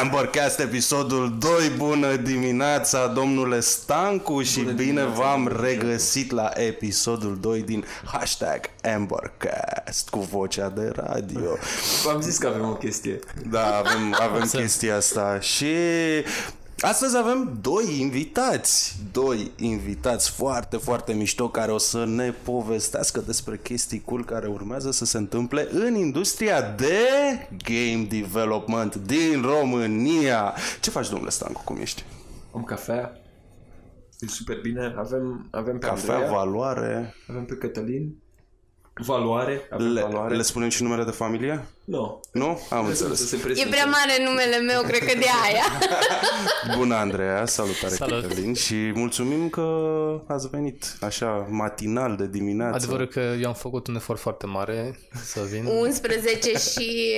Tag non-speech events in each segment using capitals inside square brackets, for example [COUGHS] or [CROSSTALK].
Ambercast, episodul 2. Bună dimineața, domnule Stancu și Bună bine dimineața, v-am domnule regăsit la episodul 2 din hashtag Ambercast cu vocea de radio. V-am zis că avem o chestie. Da, avem, avem chestia asta și astăzi avem doi invitați, doi invitați foarte, foarte mișto care o să ne povestească despre chestii cool care urmează să se întâmple în industria de game development din România. Ce faci, domnule Stancu, cum ești? Am cafea. E super bine. Avem, avem pe Cafea, Andreea, valoare, avem pe Cătălin. Valoare. Avem le, valoare. le spunem și numele de familie? Nu. Nu? Am Trebuie Să înțeles. se E prezinte. prea mare numele meu, cred că de aia. [LAUGHS] Bună, Andreea, salutare, Salut. Cătălin și mulțumim că ați venit așa matinal de dimineață. Adevărul că eu am făcut un efort foarte mare să vin. 11 și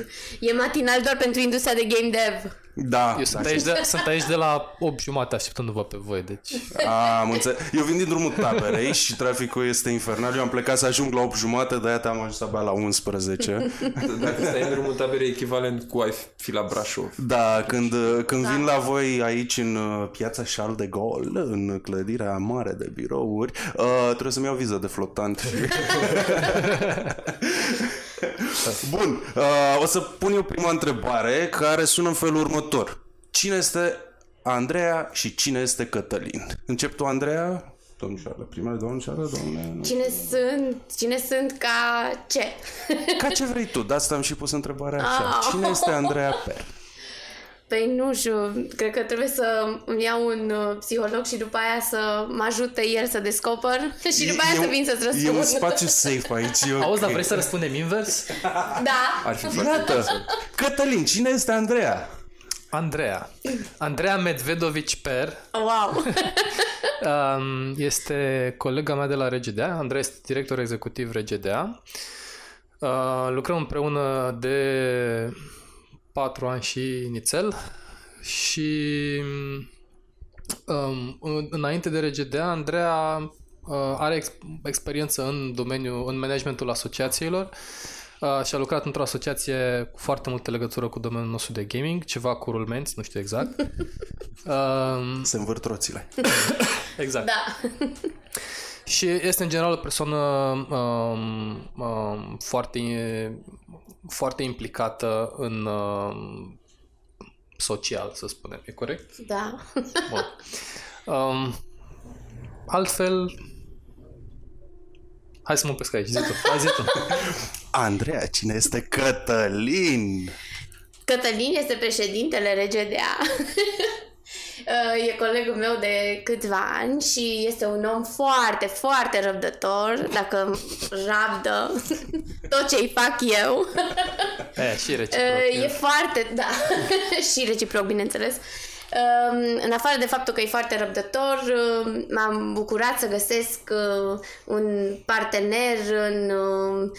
uh, e matinal doar pentru industria de game dev. Da, Eu sunt aici, de, sunt aici de la 8 jumate așteptându-vă pe voi, deci... Am înțeles. Eu vin din drumul taberei și traficul este infernal. Eu am plecat să ajung la 8 jumate, de-aia te-am ajuns abia la 11. [LAUGHS] Dacă stai în drumul taberei, echivalent cu ai fi la Brașov. Da, când, când vin la voi aici în uh, piața Charles de Gaulle, în clădirea mare de birouri, uh, trebuie să-mi iau viză de flotant. [LAUGHS] Bun, uh, o să pun eu prima întrebare care sună în felul următor. Cine este Andreea și cine este Cătălin? Încep tu, Andreea? Domnișoară, prima domnișoară, domnule... Cine sunt? Cine sunt ca ce? Ca ce vrei tu, de asta am și pus întrebarea așa. Ah. Cine este Andreea Per? Păi nu știu, cred că trebuie să îmi iau un uh, psiholog și după aia să mă ajute el să descoper [LAUGHS] și după aia E să un- vin să-ți E un răspund. spațiu safe aici. e [LAUGHS] ok. Auzi, dar vrei să răspundem invers? Da. Ar fi foarte Iată, interesant. Cătălin, cine este Andreea? Andreea. Andreea Medvedovici Per Wow. [LAUGHS] um, este colega mea de la RGDA. Andreea este director executiv RGDA. Uh, lucrăm împreună de patru ani și nițel și um, în- înainte de RGDA, Andreea uh, are ex- experiență în domeniul, în managementul asociațiilor uh, și a lucrat într-o asociație cu foarte multe legătură cu domeniul nostru de gaming, ceva cu rulmenți, nu știu exact. [LAUGHS] um, Se învârt roțile. [LAUGHS] exact. Da. [LAUGHS] Și este în general o persoană um, um, foarte, foarte implicată în um, social, să spunem. E corect? Da. Bun. Um, altfel, hai să mă opresc aici, zi tu. Hai zi tu. Andreea, cine este Cătălin? Cătălin este președintele RGDA. [LAUGHS] Uh, E colegul meu de câțiva ani și este un om foarte, foarte răbdător, dacă rabdă [LAUGHS] tot ce-i fac eu. [LAUGHS] E, și reciproc. Uh, E foarte, da, și reciproc, bineînțeles. Um, În afară de faptul că e foarte răbdător, um, m-am bucurat să găsesc uh, un partener în, um,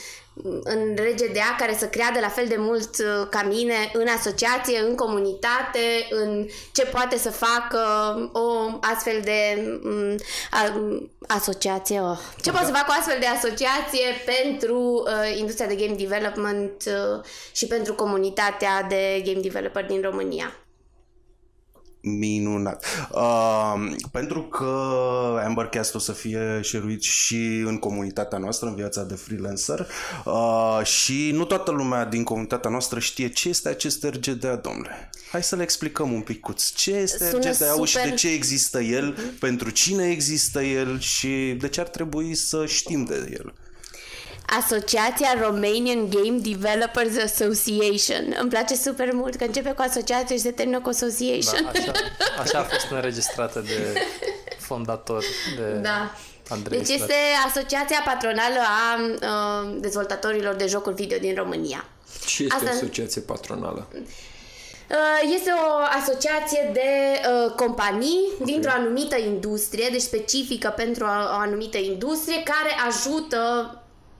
în RGDA care să creadă la fel de mult uh, ca mine în asociație, în comunitate, în ce poate să facă o astfel de um, a- asociație. Oh. Ce poate să facă o astfel de asociație pentru uh, industria de game development uh, și pentru comunitatea de game developer din România. Minunat. Uh, pentru că Ambercast o să fie șeruit și în comunitatea noastră, în viața de freelancer uh, și nu toată lumea din comunitatea noastră știe ce este acest RGDA, domnule. Hai să le explicăm un picuț. Ce este Sună RGDA-ul și super- de ce există el, pentru cine există el și de ce ar trebui să știm de el. Asociația Romanian Game Developers Association. Îmi place super mult că începe cu asociație și se termină cu association. Da, așa, așa a fost înregistrată de fondator, de Da. Andrei Deci Slăț. este asociația patronală a uh, dezvoltatorilor de jocuri video din România. Ce este Asta- asociație patronală? Uh, Este o asociație de uh, companii dintr-o anumită industrie, deci specifică pentru o, o anumită industrie, care ajută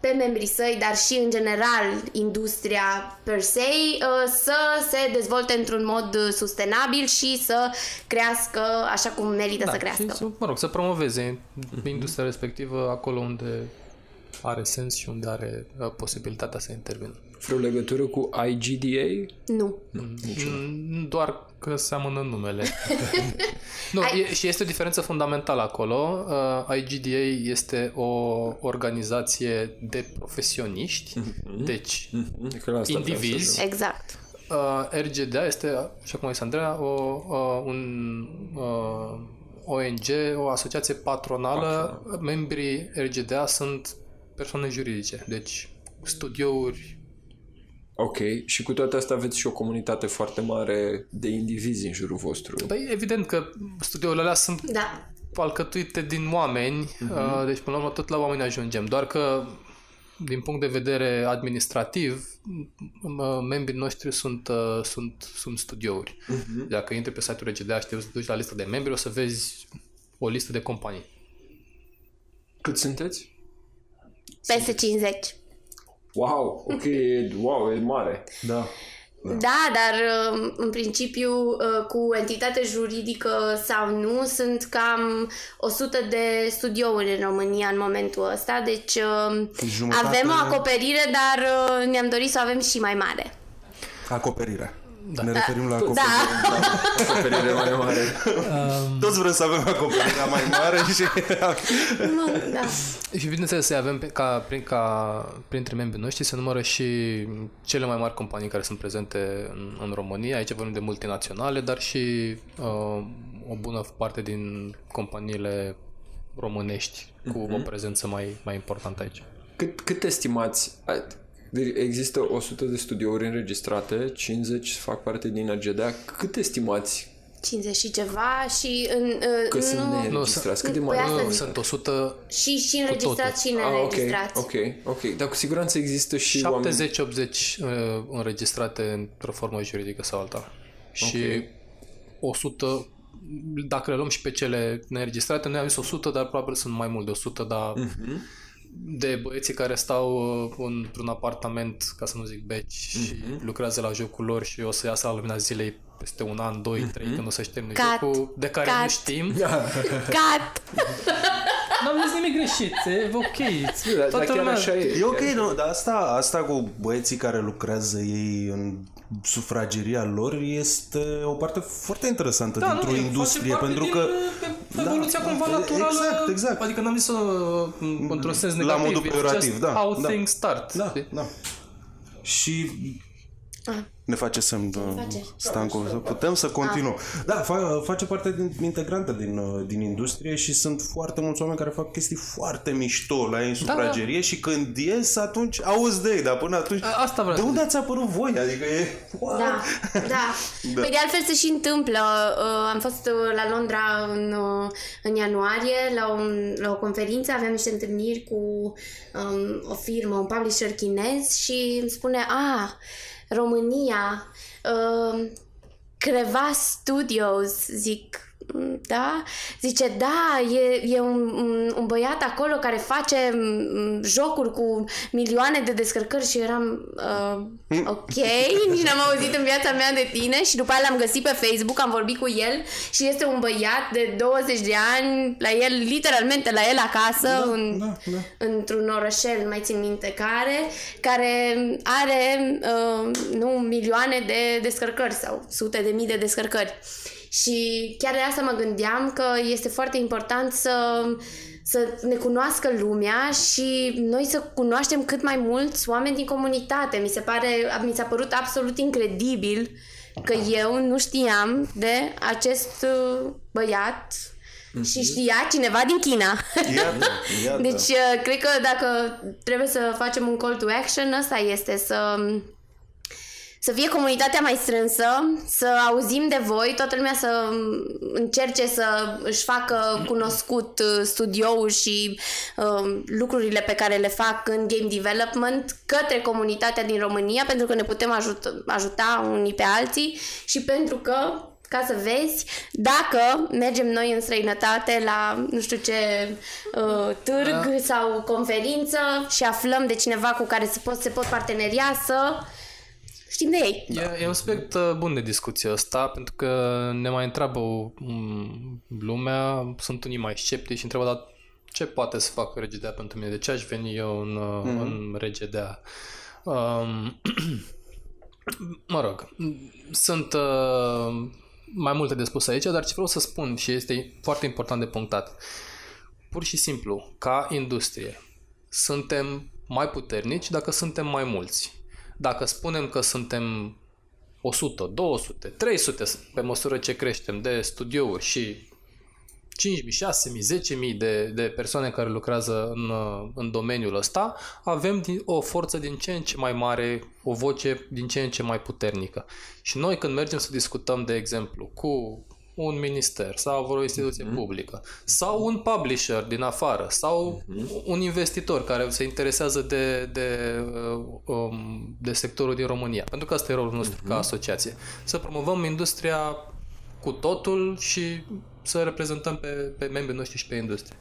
pe membrii săi, dar și în general industria per se, uh, să se dezvolte într-un mod uh, sustenabil și să crească așa cum merită să crească. Da, Și, să- mă rog, să promoveze industria respectivă acolo unde are sens și unde are uh, posibilitatea să intervină. Vreo legătură cu IGDA? Nu. Mm, Doar că seamănă numele. [LAUGHS] nu, e, și este o diferență fundamentală acolo. Uh, IGDA este o organizație de profesioniști, deci Că la asta indivizi. Exact. Uh, RGDA este, așa cum a zis Andreea, o, uh, un uh, ONG, o asociație patronală. Membrii RGDA sunt persoane juridice, deci studiouri. Ok, și cu toate astea aveți și o comunitate foarte mare de indivizi în jurul vostru. Păi evident că studiourile alea sunt Da. alcătuite din oameni, uh, deci până la urmă tot la oameni ajungem, doar că din punct de vedere administrativ, m- membrii noștri sunt, uh, sunt, sunt studiouri. Dacă intri pe site-ul RGDA și te duci la lista de membri, o să vezi o listă de companii. Cât sunteți? Peste 50. Wow, ok, e, wow, e mare. Da. Da, dar uh, în principiu uh, cu entitate juridică sau nu sunt cam 100 de studiouri în România în momentul ăsta, deci uh, Jumătate- avem o acoperire, dar uh, ne-am dorit să o avem și mai mare. Acoperire. Da. Ne referim la acoperire. Da, Acoperire mai mare. Toți vrem să avem acoperirea mai mare și... nu, da. Și bineînțeles să avem pe- ca, prin, ca printre membrii noștri se numără și cele mai mari companii care sunt prezente în, în România. Aici vorbim de multinaționale, dar și uh, o bună parte din companiile românești cu o prezență mai, mai importantă aici. Cât, cât estimați? A- deci Există 100 de studiouri înregistrate, 50 fac parte din RGDA. Cât estimați 50 și ceva și în, uh, că sunt nu, neînregistrați? Cât de Păi mari? asta Nu, zic. sunt 100, și, și înregistrați și Ah, ok, neînregistrați. ok, ok. Dar cu siguranță există și oameni... 70-80 uh, înregistrate într-o formă juridică sau alta. Și 100, dacă le luăm și pe cele neregistrate, noi am zis 100, dar probabil sunt mai mult de 100, dar de băieții care stau uh, într-un apartament, ca să nu zic beci, și lucrează la jocul lor și o să iasă la lumina zilei peste un an, doi, trei, când o să-și termine Cat. jocul, de care nu Cat. știm. [LAUGHS] Cat! N-am zis nimic greșit, e ok. Da, dar Toată chiar lumea... așa e. E ok, nu, dar asta, asta cu băieții care lucrează ei în sufrageria lor este o parte foarte interesantă Da, dintr-o nu, industrie, face parte pentru din, că uh, evoluția Da, cumva e- naturală. exact, exact. Adică n-am zis să, într-un sens La negativ. modul it's peiorativ, just da, How da. things start. Da, știi? da. Și Ah. ne face semn face. Stancu, să putem să continuăm. Da, fa- face parte din, integrantă din, uh, din industrie și sunt foarte mulți oameni care fac chestii foarte mișto la ei în sufragerie și când ies atunci auzi de ei, dar până atunci A- asta vreau de să unde ați apărut voi? Adică e... What? Da, da. Păi de altfel se și întâmplă. Uh, Am fost uh, la Londra în, uh, în ianuarie la, un, la o conferință, aveam niște întâlniri cu um, o firmă, un publisher chinez și îmi spune, a, România, uh, Creva Studios, zic, "Mm, da? Zice, da, e, e un, un, un băiat acolo care face mm, jocuri cu milioane de descărcări și eram, uh, ok, [LAUGHS] nici n-am auzit în viața mea de tine și după aia l-am găsit pe Facebook, am vorbit cu el și este un băiat de 20 de ani, la el, literalmente la el acasă, da, în, da, da. într-un orășel, nu mai țin minte care, care are uh, nu milioane de descărcări sau sute de mii de descărcări. Și chiar de asta mă gândeam că este foarte important să, să ne cunoască lumea și noi să cunoaștem cât mai mulți oameni din comunitate. Mi se pare, mi s-a părut absolut incredibil că eu nu știam de acest uh, băiat și știa cineva din China. Iată, iată. [LAUGHS] Deci, uh, cred că dacă trebuie să facem un call to action, ăsta este să să fie comunitatea mai strânsă, să auzim de voi, toată lumea să încerce să își facă cunoscut uh, studioul și uh, lucrurile pe care le fac în game development către comunitatea din România, pentru că ne putem ajuta, ajuta unii pe alții și pentru că ca să vezi dacă mergem noi în străinătate la nu știu ce uh, târg da. sau conferință și aflăm de cineva cu care se pot, se pot parteneria să știm de ei. E, e un subiect uh, bun de discuție ăsta, pentru că ne mai întreabă um, lumea, sunt unii mai sceptici și întreabă, dar ce poate să facă RGDA pentru mine? De ce aș veni eu în, mm-hmm. în RGDA? Um, [CLEARS THROAT] mă rog, sunt uh, mai multe de spus aici, dar ce vreau să spun și este foarte important de punctat. Pur și simplu, ca industrie, suntem mai puternici dacă suntem mai mulți. Dacă spunem că suntem 100, 200, 300 pe măsură ce creștem de studiouri și 5.000, 6.000, 10.000 de, de persoane care lucrează în, în domeniul ăsta, avem o forță din ce în ce mai mare, o voce din ce în ce mai puternică. Și noi când mergem să discutăm, de exemplu, cu un minister sau o instituție mm-hmm. publică sau un publisher din afară sau mm-hmm. un investitor care se interesează de, de, uh, um, de sectorul din România. Pentru că asta e rolul nostru mm-hmm. ca asociație. Să promovăm industria cu totul și să reprezentăm pe, pe membrii noștri și pe industrie.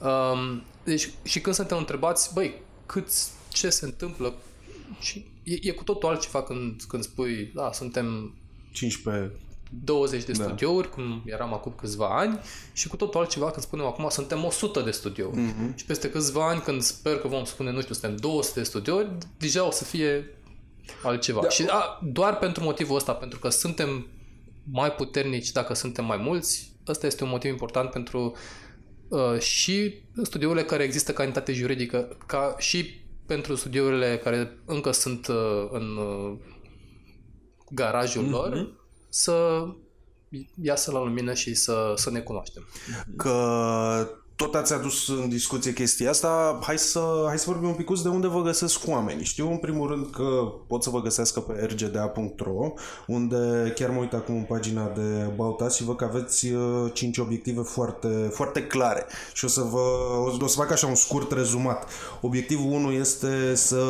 Um, deci, și când suntem întrebați, băi, câți, ce se întâmplă, și e, e cu totul altceva când, când spui, da, suntem 15 20 de da. studiouri, cum eram acum câțiva ani, și cu totul altceva când spunem acum suntem 100 de studiouri. Mm-hmm. Și peste câțiva ani, când sper că vom spune, nu știu, suntem 200 de studiouri, deja o să fie altceva. Da. Și a, doar pentru motivul ăsta, pentru că suntem mai puternici dacă suntem mai mulți, ăsta este un motiv important pentru uh, și studiourile care există ca entitate juridică, ca și pentru studiourile care încă sunt uh, în uh, garajul mm-hmm. lor, să iasă la lumină și să, să ne cunoaștem. Că tot ați adus în discuție chestia asta, hai să, hai să vorbim un pic de unde vă găsesc oamenii. Știu în primul rând că pot să vă găsească pe rgda.ro, unde chiar mă uit acum în pagina de About Us și văd că aveți 5 uh, obiective foarte, foarte clare. Și o să vă o să fac așa un scurt rezumat. Obiectivul 1 este să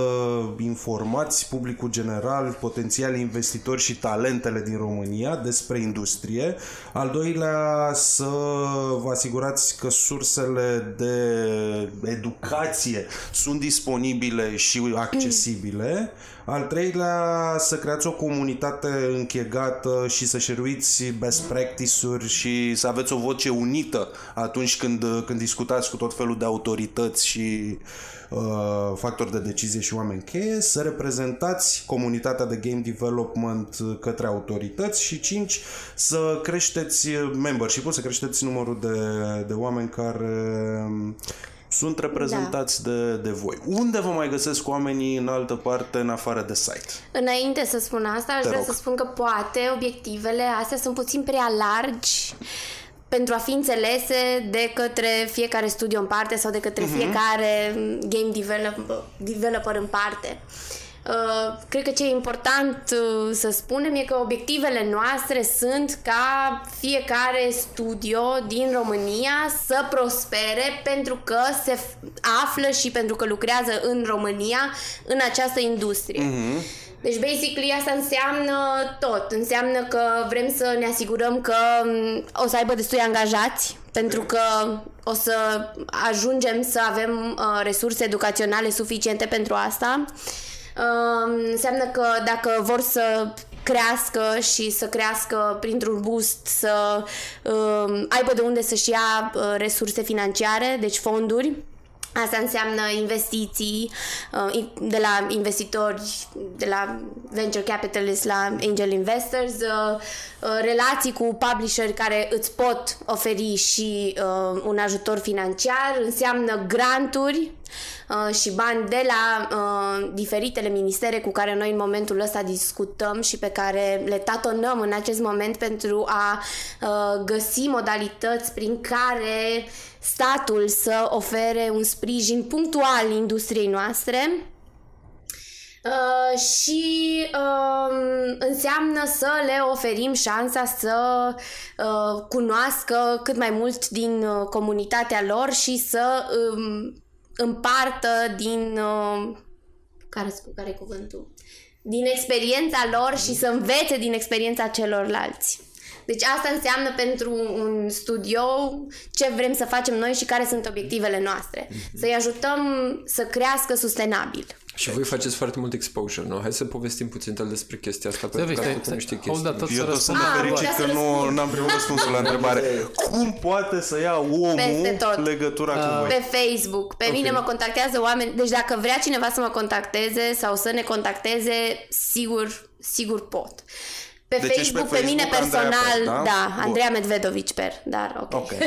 informați publicul general, potențiali investitori și talentele din România despre industrie. Al doilea, să vă asigurați că surse sursele de educație sunt disponibile și accesibile. Al treilea, să creați o comunitate închegată și să șeruiți best practice-uri și să aveți o voce unită atunci când, când discutați cu tot felul de autorități și uh, factori de decizie și oameni cheie, să reprezentați comunitatea de game development către autorități și cinci, să creșteți membership-ul, să creșteți numărul de, de oameni care sunt reprezentați da. de, de voi. Unde vă mai găsesc oamenii în altă parte, în afară de site? Înainte să spun asta, aș Te vrea rog. să spun că poate obiectivele astea sunt puțin prea largi pentru a fi înțelese de către fiecare studio în parte sau de către uh-huh. fiecare game developer, developer în parte. Uh, Uh, cred că ce e important uh, să spunem e că obiectivele noastre sunt ca fiecare studio din România să prospere pentru că se află și pentru că lucrează în România în această industrie. Mm-hmm. Deci, basically, asta înseamnă tot. Înseamnă că vrem să ne asigurăm că um, o să aibă destui angajați, pentru că o să ajungem să avem uh, resurse educaționale suficiente pentru asta. Uh, Uh, înseamnă că dacă vor să crească și să crească printr-un boost, să uh, aibă de unde să-și ia uh, resurse financiare, deci fonduri, Asta înseamnă investiții uh, de la investitori, de la venture capitalists la angel investors, uh, uh, relații cu publisheri care îți pot oferi și un ajutor financiar, înseamnă granturi și bani de la diferitele ministere cu care noi în momentul ăsta discutăm și pe care le tatonăm în acest moment pentru a găsi modalități prin care statul să ofere un sprijin punctual industriei noastre Uh, și uh, înseamnă să le oferim șansa să uh, cunoască cât mai mult din uh, comunitatea lor și să um, împartă din uh, care, care e cuvântul? Din experiența lor și să învețe din experiența celorlalți. Deci asta înseamnă pentru un studio ce vrem să facem noi și care sunt obiectivele noastre. Mm-hmm. Să-i ajutăm să crească sustenabil. Și voi faceți foarte mult exposure, nu? Hai să povestim puțin tal despre chestia asta, pentru că stai, altul nu știe stai, auzi, chestia. dar tot Eu să tot sunt răspund la Ah, fericit vreau că să nu răspund. am primit răspunsul la întrebare. Cum poate să ia Peste tot. omul legătura cu voi? Pe Facebook. Pe mine mă contactează oameni. Deci dacă vrea cineva să mă contacteze sau să ne contacteze, sigur, sigur pot. Pe Deci ești pe Facebook, pe, mine Facebook, Andreea personal, Per, da? da, Bun. Andreea Medvedovici Per, dar ok. Ok. Uh,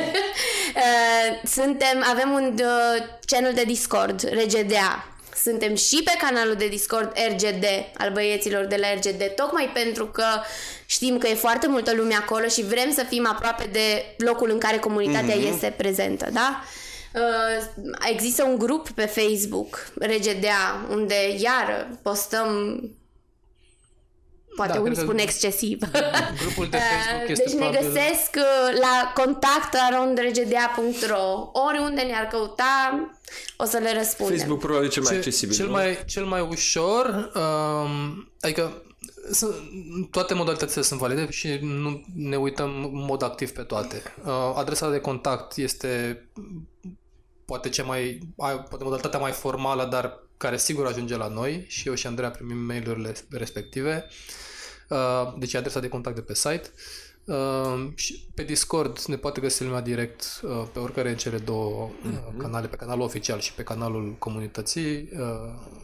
[LAUGHS] Suntem, avem un uh, channel de Discord, RGDA. Suntem și pe canalul de Discord RGD al băieților de la RGD, tocmai pentru că știm că e foarte multă lume acolo și vrem să fim aproape de locul în care comunitatea Mhm. este prezentă, da? Uh, Există un grup pe Facebook, RGDA, unde iară postăm poate Da, unii cred că- spun excesiv. Grupul de [LAUGHS] Facebook Uh, este deci ne probabil... găsesc uh, la contact.rondrgda.ro Oriunde ne-ar căuta, o să le răspundem. Facebook probabil e cel mai Ce- accesibil, Cel nu? mai, cel mai ușor, um, adică sunt, toate modalitățile sunt valide și nu ne uităm în mod activ pe toate. Uh, adresa de contact este poate cea mai, ai- poate modalitatea mai formală, dar care sigur ajunge la noi și eu și Andreea primim mail-urile respective. Uh, deci e adresa de contact de pe site. Uh, și pe Discord ne poate găsi lumea direct uh, pe oricare din cele două uh, canale, pe canalul oficial și pe canalul comunității uh,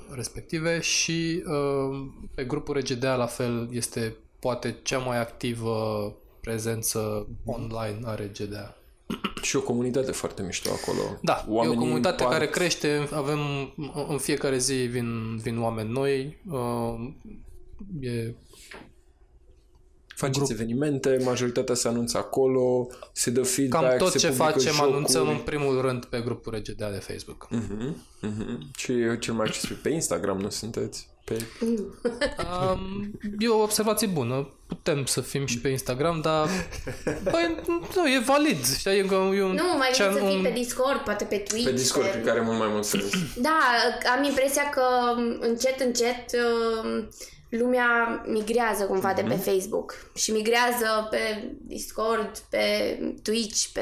respective și uh, pe grupul RGDA la fel este poate cea mai activă prezență online a RGDA. Și o comunitate foarte mișto acolo. Da, Oamenii e o comunitate împart- care crește, avem în fiecare zi vin, vin oameni noi, uh, e Faceți evenimente, majoritatea se anunță acolo, se dă feedback, cam tot se ce publică facem jocuri. anunțăm în primul rând pe grupul RGDA de Facebook. Mhm, mhm. Și e cel mai accesibil. Pe Instagram nu sunteți? Pe... Um, e o observație bună. Putem să fim și pe Instagram, dar băi, nu, e valid. Știi? E, un- e un, Nu, mai ce- bine să fii un- pe Discord, poate pe Twitch. Pe Discord, cred că are mult mai mult sens. Da, am impresia că încet, încet uh, lumea migrează cumva de Mhm. pe Facebook și migrează pe Discord, pe Twitch, pe...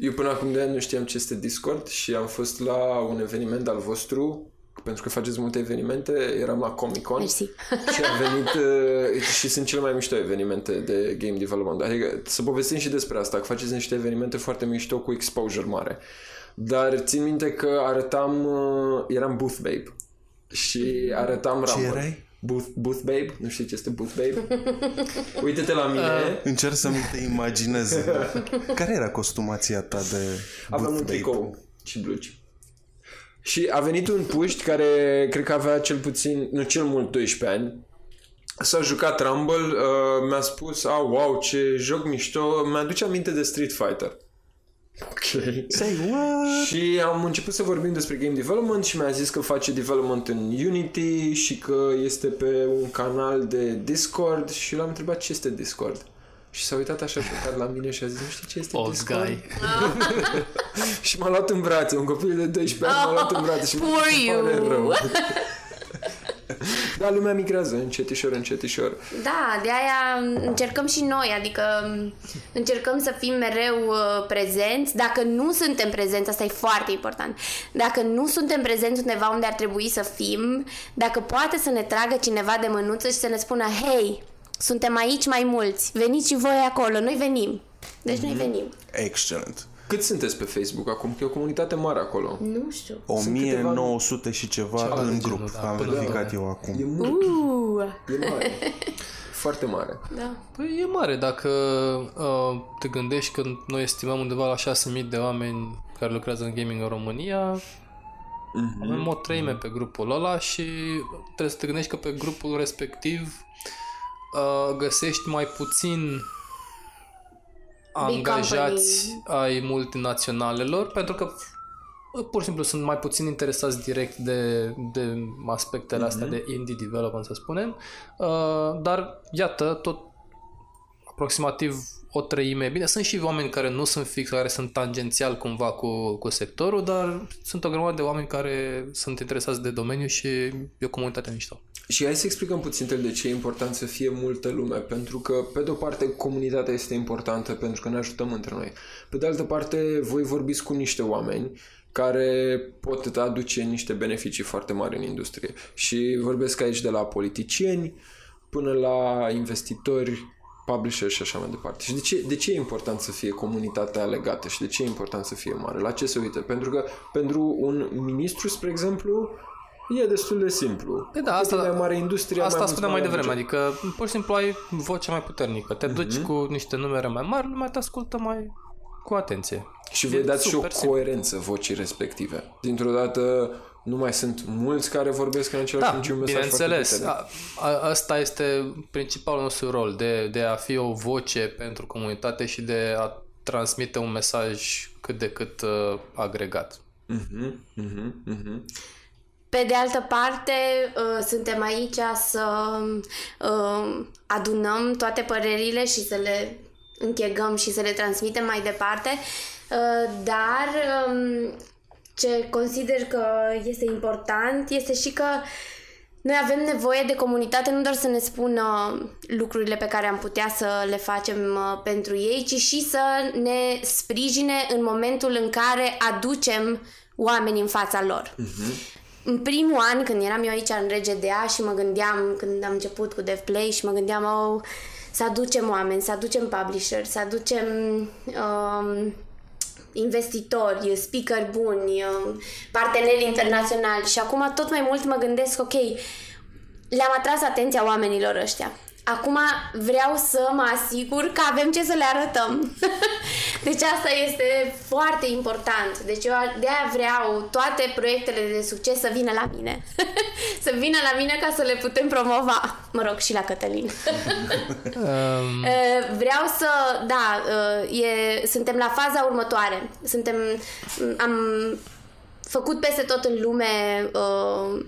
Eu până acum de ani nu știam ce este Discord și am fost la un eveniment al vostru pentru că faceți multe evenimente, eram la Comic Con Mersi. [LAUGHS] și a venit uh, și sunt cele mai mișto evenimente de game development. Adică să povestim și despre asta, că faceți niște evenimente foarte mișto cu exposure mare. Dar țin minte că arătam, uh, eram Booth Babe și arătam Ce Rumble. erai? Booth, Booth Babe? Nu știi ce este Booth Babe? [LAUGHS] Uite-te la mine. Încerc să-mi te imaginez. [LAUGHS] Care era costumația ta de Aveam booth un babe? tricou și blugi. Și a venit un puști care cred că avea cel puțin, nu cel mult 12 ani. S-a jucat Rumble, uh, mi-a spus, ah, wow, ce joc mișto, mi-aduce aminte de Street Fighter. Ok. Say what? Și am început să vorbim despre game development și mi-a zis că face development în Unity și că este pe un canal de Discord și l-am întrebat ce este Discord. Și s-a uitat așa șocat la mine și a zis, nu știi ce este Old Discord? guy. [LAUGHS] Și m-a luat în brațe, un copil de 12 ani m-a luat în brațe și Poor mi-a pare you. rău. [LAUGHS] Dar lumea migrează încetișor, încetișor. Da, de aia încercăm și noi, adică încercăm să fim mereu uh, prezenți. Dacă nu suntem prezenți, asta e foarte important. Dacă nu suntem prezenți undeva unde ar trebui să fim, dacă poate să ne tragă cineva de mânuță și să ne spună, hei, suntem aici mai mulți, veniți și voi acolo, noi venim. Deci noi venim. Excelent. Cât sunteți pe Facebook acum? Că e o comunitate mare acolo. Nu știu. 1900 și ceva Ceva de în genul, grup. da, Am până verificat la- eu acum. E mult, Uh, e mare. Foarte mare. da. Păi e mare dacă uh, te gândești că noi estimăm undeva la 6.000 de oameni care lucrează în gaming în România, Mhm. avem o treime pe grupul ăla și trebuie să te gândești că pe grupul respectiv uh, găsești mai puțin angajați ai multinaționalelor pentru că uh, pur și simplu sunt mai puțin interesați direct de, de aspectele astea de indie development, să spunem. Uh, dar, iată, tot aproximativ o treime. Bine, sunt și oameni care nu sunt fix, care sunt tangențial cumva cu, cu sectorul, dar sunt o grămadă de oameni care sunt interesați de domeniu și e o comunitate mișto. Și hai să explicăm puțin de ce e important să fie multă lume, pentru că, pe de o parte, comunitatea este importantă pentru că ne ajutăm între noi. Pe de altă parte, voi vorbiți cu niște oameni care pot aduce niște beneficii foarte mari în industrie. Și vorbesc aici de la politicieni până la investitori, publisher și așa mai departe. Și de ce, de ce e important să fie comunitatea legată și de ce e important să fie mare? La ce se uită? Pentru că pentru un ministru, spre exemplu, E destul de simplu. Păi da, asta, mai mare industria, asta mai spuneam mai devreme, adică pur și simplu ai vocea mai puternică. Te duci uh-huh. cu niște numere mai mari, lumea te ascultă mai cu atenție. Și vă dați și o coerență vocii respective. Dintr-o dată nu mai sunt mulți care vorbesc în același da, timp un mesaj bineînțeles. A, a, asta este principalul nostru rol, de, de a fi o voce pentru comunitate și de a transmite un mesaj cât de cât uh, agregat. Uh-huh, uh-huh, uh-huh. Pe de altă parte, uh, suntem aici să uh, adunăm toate părerile și să le închegăm și să le transmitem mai departe, uh, dar um, ce consider că este important este și că noi avem nevoie de comunitate nu doar să ne spună lucrurile pe care am putea să le facem pentru ei, ci și să ne sprijine în momentul în care aducem oameni în fața lor. Uh-huh în primul an, când eram eu aici în RGDA și mă gândeam, când am început cu DevPlay și mă gândeam, oh, să aducem oameni, să aducem publisher, să aducem um, investitori, speaker buni, um, parteneri internaționali și acum tot mai mult mă gândesc, ok, le-am atras atenția oamenilor ăștia. Acum vreau să mă asigur că avem ce să le arătăm. [LAUGHS] deci asta este foarte important. Deci eu de-aia vreau toate proiectele de succes să vină la mine. [LAUGHS] să vină la mine ca să le putem promova. Mă rog, și la Cătălin. [LAUGHS] um... Vreau să, da, e, suntem la faza următoare. Suntem, am făcut peste tot în lume uh,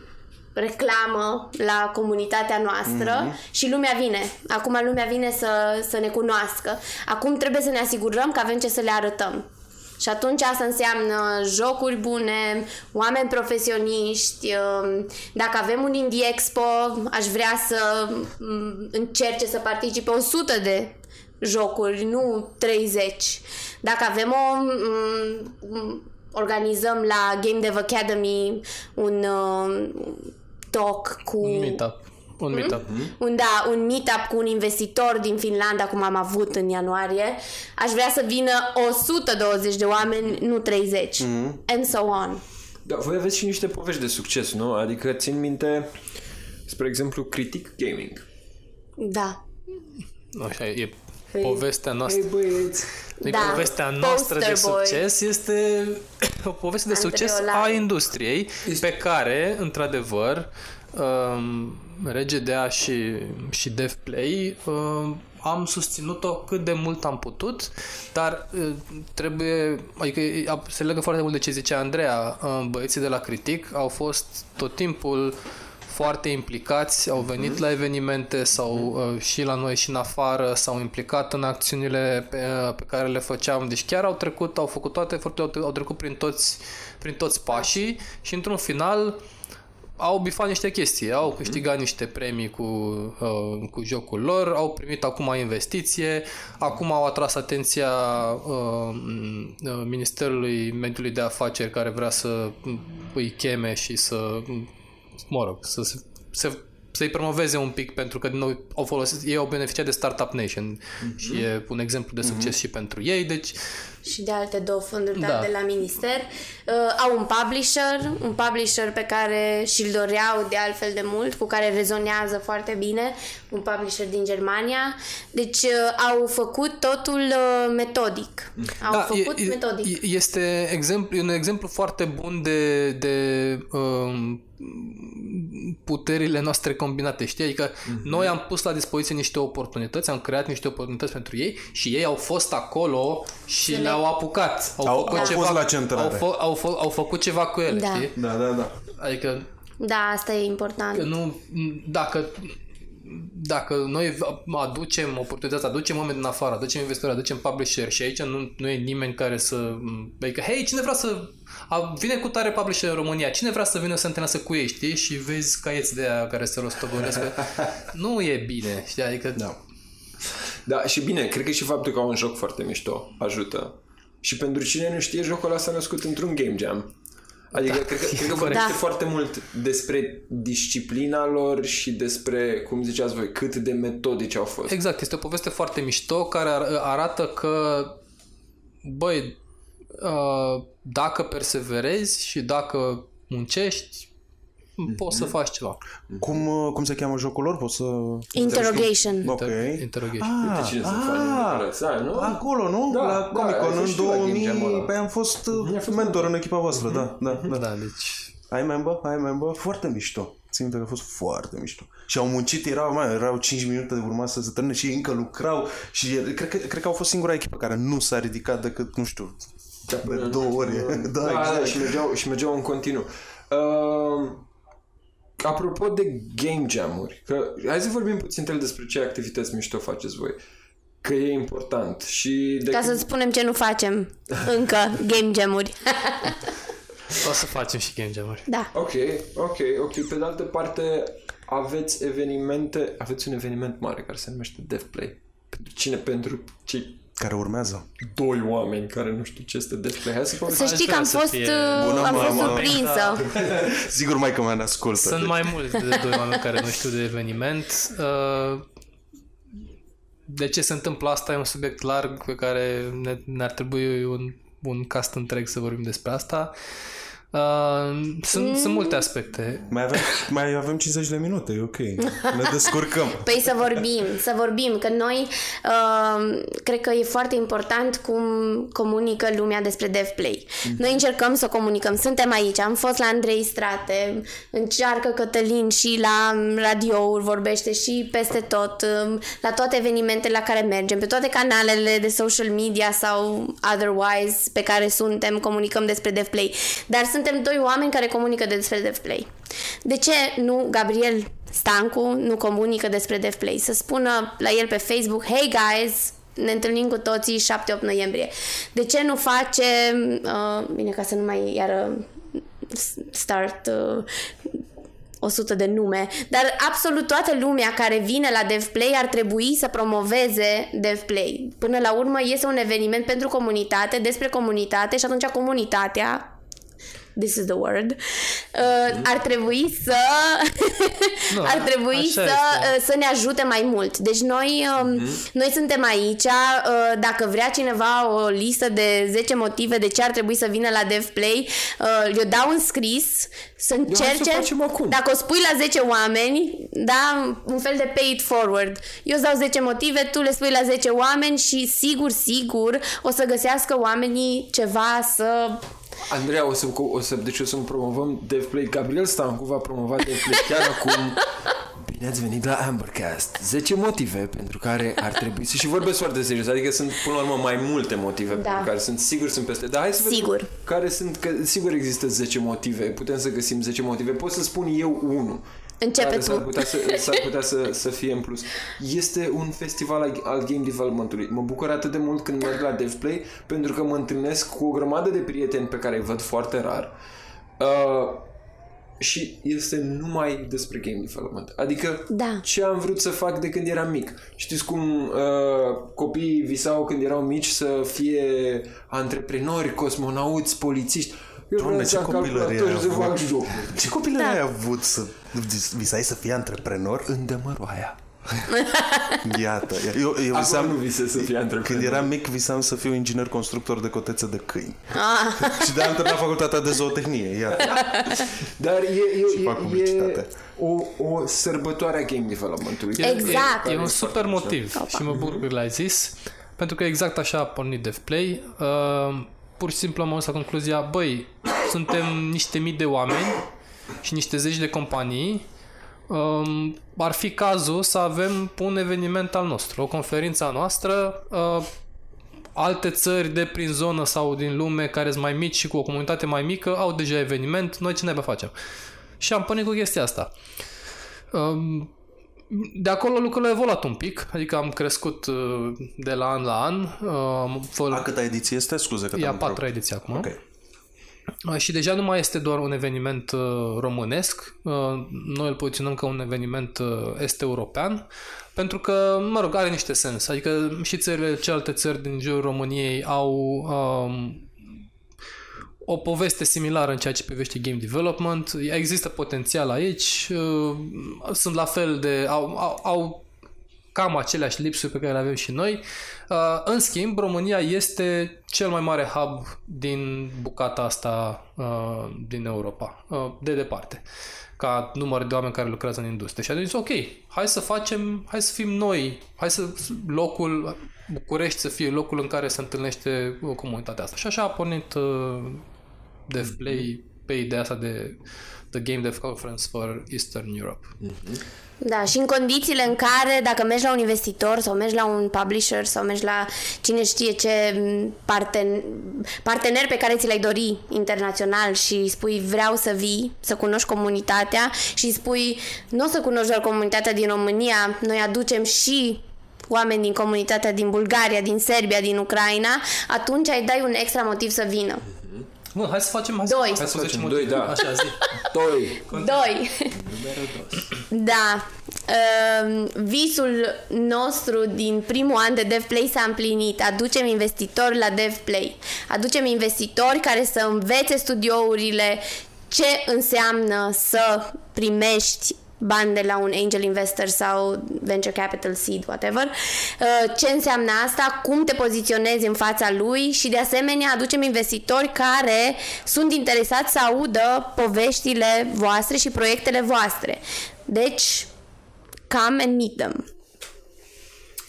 reclamă la comunitatea noastră mm-hmm. și lumea vine. Acum lumea vine să, să ne cunoască. Acum trebuie să ne asigurăm că avem ce să le arătăm. Și atunci asta înseamnă jocuri bune, oameni profesioniști. Um, dacă avem un Indie Expo, aș vrea să um, încerce să participe 100 de jocuri, nu 30. Dacă avem o um, organizăm la Game Dev Academy un talk cu... Un meetup. Un meetup. Mm? Un, da, un meetup cu un investitor din Finlanda, cum am avut în ianuarie. Aș vrea să vină 120 de oameni, nu 30. Mm. And so on. Da, voi aveți și niște povești de succes, nu? Adică țin minte, spre exemplu, Critic Gaming. Da. Așa e hey, povestea noastră. Hey, băieți. Deci da, povestea noastră de succes este [COUGHS] o poveste de succes a industriei este... pe care, într-adevăr, um, RGDA și, și DevPlay um, am susținut-o cât de mult am putut, dar uh, trebuie, adică se legă foarte mult de ce zicea Andreea, uh, băieții de la Critic au fost tot timpul uh, foarte implicați, au venit mm-hmm. la evenimente sau uh, și la noi și în afară, s-au implicat în acțiunile pe, uh, pe care le făceam. Deci chiar au trecut, au făcut toate eforturile, au trecut prin toți, prin toți pașii și într-un final au bifat niște chestii, au câștigat niște premii cu, uh, cu jocul lor, au primit acum investiție, acum au atras atenția uh, uh Ministerului Mediului de Afaceri care vrea să îi cheme și să mă rog, să se, să, să-i promoveze un pic pentru că noi au folosit, ei au beneficiat de Startup Nation mm-hmm. și e un exemplu de succes mm-hmm. și pentru ei, deci și de alte două fonduri da. de la minister. Uh, au un publisher, un publisher pe care și-l doreau de altfel de mult, cu care rezonează foarte bine, un publisher din Germania. Deci uh, au făcut totul uh, metodic. Au da, făcut e, metodic. Este exemplu, un exemplu foarte bun de, de um, puterile noastre combinate, știi? Adică mm-hmm. noi am pus la dispoziție niște oportunități, am creat niște oportunități pentru ei și ei au fost acolo și le le-au apucat. Au, au făcut au ceva, la centrare. Au, fă, au, fă, au făcut ceva cu ele, da. știi? Da, da, da. Adică... Da, asta e important. Că nu, dacă dacă noi aducem oportunitatea, aducem oameni din afară, aducem investitori, aducem publisher și aici nu, nu e nimeni care să... Adică, hei, cine vrea să... A, vine cu tare publisher în România, cine vrea să vină să întâlnească cu ei, știi? Și vezi caieți de aia care se rostogolesc. [LAUGHS] nu e bine, știi? Adică... Da. Da, și bine, cred că și faptul că au un joc foarte mișto ajută. Și pentru cine nu știe, jocul ăla s-a născut într-un game jam. Adică da, cred că, cred că vorbește [LAUGHS] Da. foarte mult despre disciplina lor și despre, cum ziceați voi, cât de metodici au fost. Exact, este o poveste foarte mișto care ar- arată că, băi, uh, dacă perseverezi și dacă muncești, poți să faci ceva. Cum, uh, cum se cheamă jocul lor? Poți să... Interrogation. Ok. Interrogation. Ah, cine sunt ah, fanii neapărați, da, nu? Acolo, nu? Da, la da, Comic ai Con fost în și tu la Game 2000, Jam-ul ăla. pe am fost uh, mentor în echipa voastră, da, da, da. Da, deci Ai member? Ai member? Foarte mișto. Țin minte că a fost foarte mișto. Și au muncit, erau, mai, erau 5 minute de urma să se termine și ei încă lucrau și cred că, cred că au fost singura echipă care nu s-a ridicat decât, nu știu, de două ori. da, [LAUGHS] Da, exact. da, și mergeau, și mergeau în continuu. Uh, apropo de game jam-uri, că hai să vorbim puțin el despre ce activități mișto faceți voi. Că e important și de Ca să spunem ce nu facem încă, game jam-uri. [LAUGHS] o să facem și game jam-uri. da. Ok, ok, ok. Pe de altă parte, aveți evenimente, aveți un eveniment mare care se numește Death Play. Pentru cine? Pentru cei Care urmează. doi oameni care nu știu ce este Death Play. Hai să Să povestim. știi că am să fost, fie- uh, Bună, am fost mamă. surprinsă. [LAUGHS] Sigur mai că mea ne ascultă. Sunt mai mulți de doi oameni care nu știu de eveniment. Uh, De ce se întâmplă asta e un subiect larg pe care ne, ne-ar trebui un, un cast întreg să vorbim despre asta. Uh, sunt, mm. sunt multe aspecte. Mai avem, mai avem 50 de minute, e ok. Ne descurcăm. [LAUGHS] Păi să vorbim, să vorbim, că noi uh, cred că e foarte important cum comunică lumea despre DevPlay. Noi încercăm să comunicăm, suntem aici, am fost la Andrei Strate, încearcă Cătălin și la radiouri, vorbește și peste tot, um, la toate evenimentele la care mergem, pe toate canalele de social media sau otherwise pe care suntem, comunicăm despre DevPlay. Dar suntem doi oameni care comunică despre DevPlay. De ce nu Gabriel Stancu nu comunică despre DevPlay? Să spună la el pe Facebook, hey guys, ne întâlnim cu toții 7-8 noiembrie. De ce nu face, uh, bine ca să nu mai iară start uh, 100 de nume, dar absolut toată lumea care vine la DevPlay ar trebui să promoveze DevPlay. Până la urmă este un eveniment pentru comunitate, despre comunitate și atunci comunitatea this is the word, uh, ar trebui să [LAUGHS] Nu, [LAUGHS] ar trebui așa să, este. uh, să ne ajute mai mult. Deci noi, um, noi suntem aici, uh, dacă vrea cineva o listă de 10 motive de ce ar trebui să vină la DevPlay, uh, eu dau un scris să hai să încerce, facem acum. dacă o spui la 10 oameni, da, un fel de pay it forward. Eu îți dau 10 motive, tu le spui la 10 oameni și sigur, sigur o să găsească oamenii ceva să Andreea, o să, o să, deci o să promovăm DevPlay. Gabriel Stancu va promova DevPlay chiar acum. Bine ați venit la Ambercast. 10 motive pentru care ar trebui să... Și vorbesc foarte serios, adică sunt până la urmă mai multe motive Da. pentru care sunt sigur sunt peste. Dar hai să vedem Sigur. care sunt, că sigur există 10 motive, putem să găsim 10 motive. Pot să spun eu unul. Începe care tu. S-ar putea, să, [LAUGHS] s-ar putea să, să fie în plus. Este un festival al, al game development-ului. Mă bucur atât de mult când merg la DevPlay pentru că mă întâlnesc cu o grămadă de prieteni pe care îi văd foarte rar. Uh, și este numai despre game development. Adică Da. ce am vrut să fac de când eram mic. Știți cum uh, copiii visau când erau mici să fie antreprenori, cosmonauți, polițiști. Eu Doamne, vreau ce să am copilărie calculator ai și să fac avut. jocuri. Ce copilărie Da. ai avut să visai să fii antreprenor? Îndemăroaia. [LAUGHS] Iată. Eu, eu Acum visam, nu visez să fie antreprenor. când eram mic visam să fiu inginer constructor de cotețe de câini. Ah, [LAUGHS] Și de-aia am terminat facultatea de zootehnie. Iată. [LAUGHS] Dar e, Și e, fac e, publicitate. e o, o sărbătoare a game development-ului. E- Exact. E, e un super motiv și mă bucur că l-ai zis, pentru că exact așa a pornit DevPlay. Uh, pur și simplu am ajuns la concluzia, băi, suntem niște mii de oameni și niște zeci de companii, um, ar fi cazul să avem un eveniment al nostru, o conferință a noastră, uh, alte țări de prin zonă sau din lume care sunt mai mici și cu o comunitate mai mică au deja eveniment, noi ce naiba facem? Și am pornit cu chestia asta. Um, de acolo lucrurile au evoluat un pic, adică am crescut uh, de la an la an. Uh, vol- A câta ediție este? Scuze că e a te-am patra întrebat. ediție acum. Ok. Uh, Și deja nu mai este doar un eveniment uh, românesc, uh, noi îl poziționăm ca un eveniment uh, est-european, pentru că, mă rog, are niște sens. Adică și țările, celelalte țări din jurul României au um, o poveste similară în ceea ce privește game development. Există potențial aici. uh, Sunt la fel de... Au, au, au cam aceleași lipsuri pe care le avem și noi. Uh, În schimb, România este cel mai mare hub din bucata asta uh, din Europa, uh, de departe ca număr de oameni care lucrează în industrie. Și a zis, ok, hai să facem, hai să fim noi, hai să locul, București să fie locul în care se întâlnește uh, comunitatea asta. Și așa a pornit uh, DevPlay pe ideea asta de The Game Dev Conference for Eastern Europe. Da, și în condițiile în care dacă mergi la un investitor sau mergi la un publisher sau mergi la cine știe ce parten, partener pe care ți l-ai dori internațional și spui vreau să vii, să cunoști comunitatea și spui nu o să cunoști doar comunitatea din România, noi aducem și oameni din comunitatea din Bulgaria, din Serbia, din Ucraina, atunci ai dai un extra motiv să vină. Bun, hai să facem... Hai Doi. Să, hai să Facem facem doi, da. Așa, zi. Doi. Doi. Da. Uh, visul nostru din primul an de DevPlay s-a împlinit. Aducem investitori la DevPlay. Aducem investitori care să învețe studiourile ce înseamnă să primești bani de la un angel investor sau venture capital seed, whatever, uh, ce înseamnă asta, cum te poziționezi în fața lui și de asemenea aducem investitori care sunt interesați să audă poveștile voastre și proiectele voastre. Deci, come and meet them.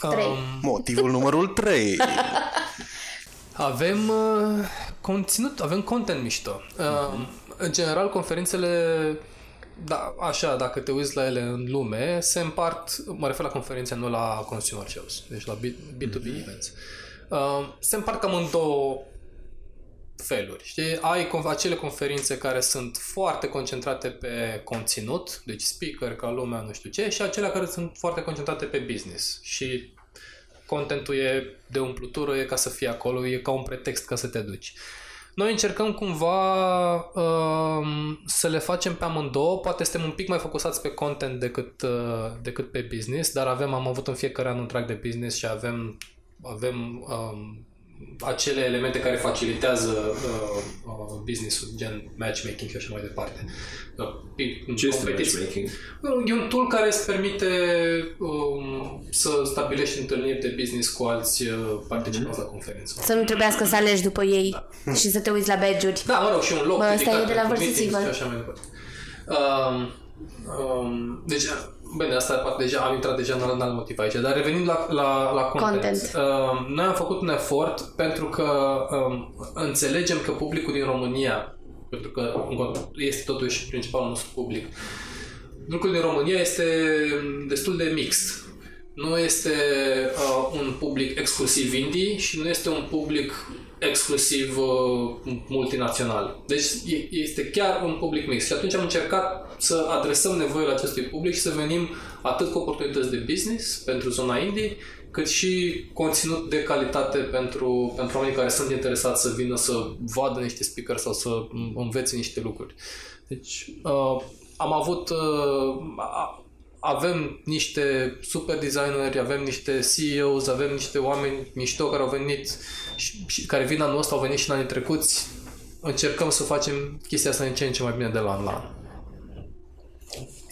Trei. Um, Motivul numărul 3. [LAUGHS] Avem uh, conținut, avem content mișto. Uh, În general, conferințele, da, așa, dacă te uiți la ele în lume, se împart, mă refer la conferințe, nu la consumer shows, deci la B- B2B events. Uh, se împart cam în două feluri. Știi? Ai con- acele conferințe care sunt foarte concentrate pe conținut, deci speaker ca lumea, nu știu ce, și acele care sunt foarte concentrate pe business. Și contentul e de umplutură, e ca să fie acolo, e ca un pretext ca să te duci. Noi încercăm cumva um, să le facem pe amândouă, poate suntem un pic mai focusați pe content decât, uh, decât pe business, dar avem, am avut în fiecare an un track de business și avem, avem um, acele elemente care facilitează uh, uh, business-ul, gen matchmaking și așa mai departe. Uh, pe- Ce este competiții. matchmaking? E un tool care îți permite um, să stabilești întâlniri de business cu alți uh, participanți la conferință. Să nu trebuiască să alegi după ei și să te uiți la badge-uri. Da, mă rog, și un loc Bă, ăsta dedicat e de la pentru Versus meetings Evil. și așa mai departe. Um, um, deci, bine, asta poate deja am intrat deja în alt, în alt motiv aici, dar revenind la, la, la content. Content. Um, noi am făcut un efort pentru că um, înțelegem că publicul din România, pentru că încă este totuși principalul nostru public, lucrul din România este destul de mixt. Nu este uh, un public exclusiv indie și nu este un public exclusiv uh, multinațional. Deci e- este chiar un public mix. Și atunci am încercat să adresăm nevoile acestui public și să venim atât cu oportunități de business pentru zona indie, cât și conținut de calitate pentru, pentru oamenii care sunt interesați să vină să vadă niște speaker sau să învețe niște lucruri. Deci uh, am avut uh, a- avem niște super designeri, avem niște CEOs, avem niște oameni mișto care au venit și, și care vin anul ăsta, au venit și în anii trecuți. Încercăm să facem chestia asta în ce în ce mai bine de la an la an.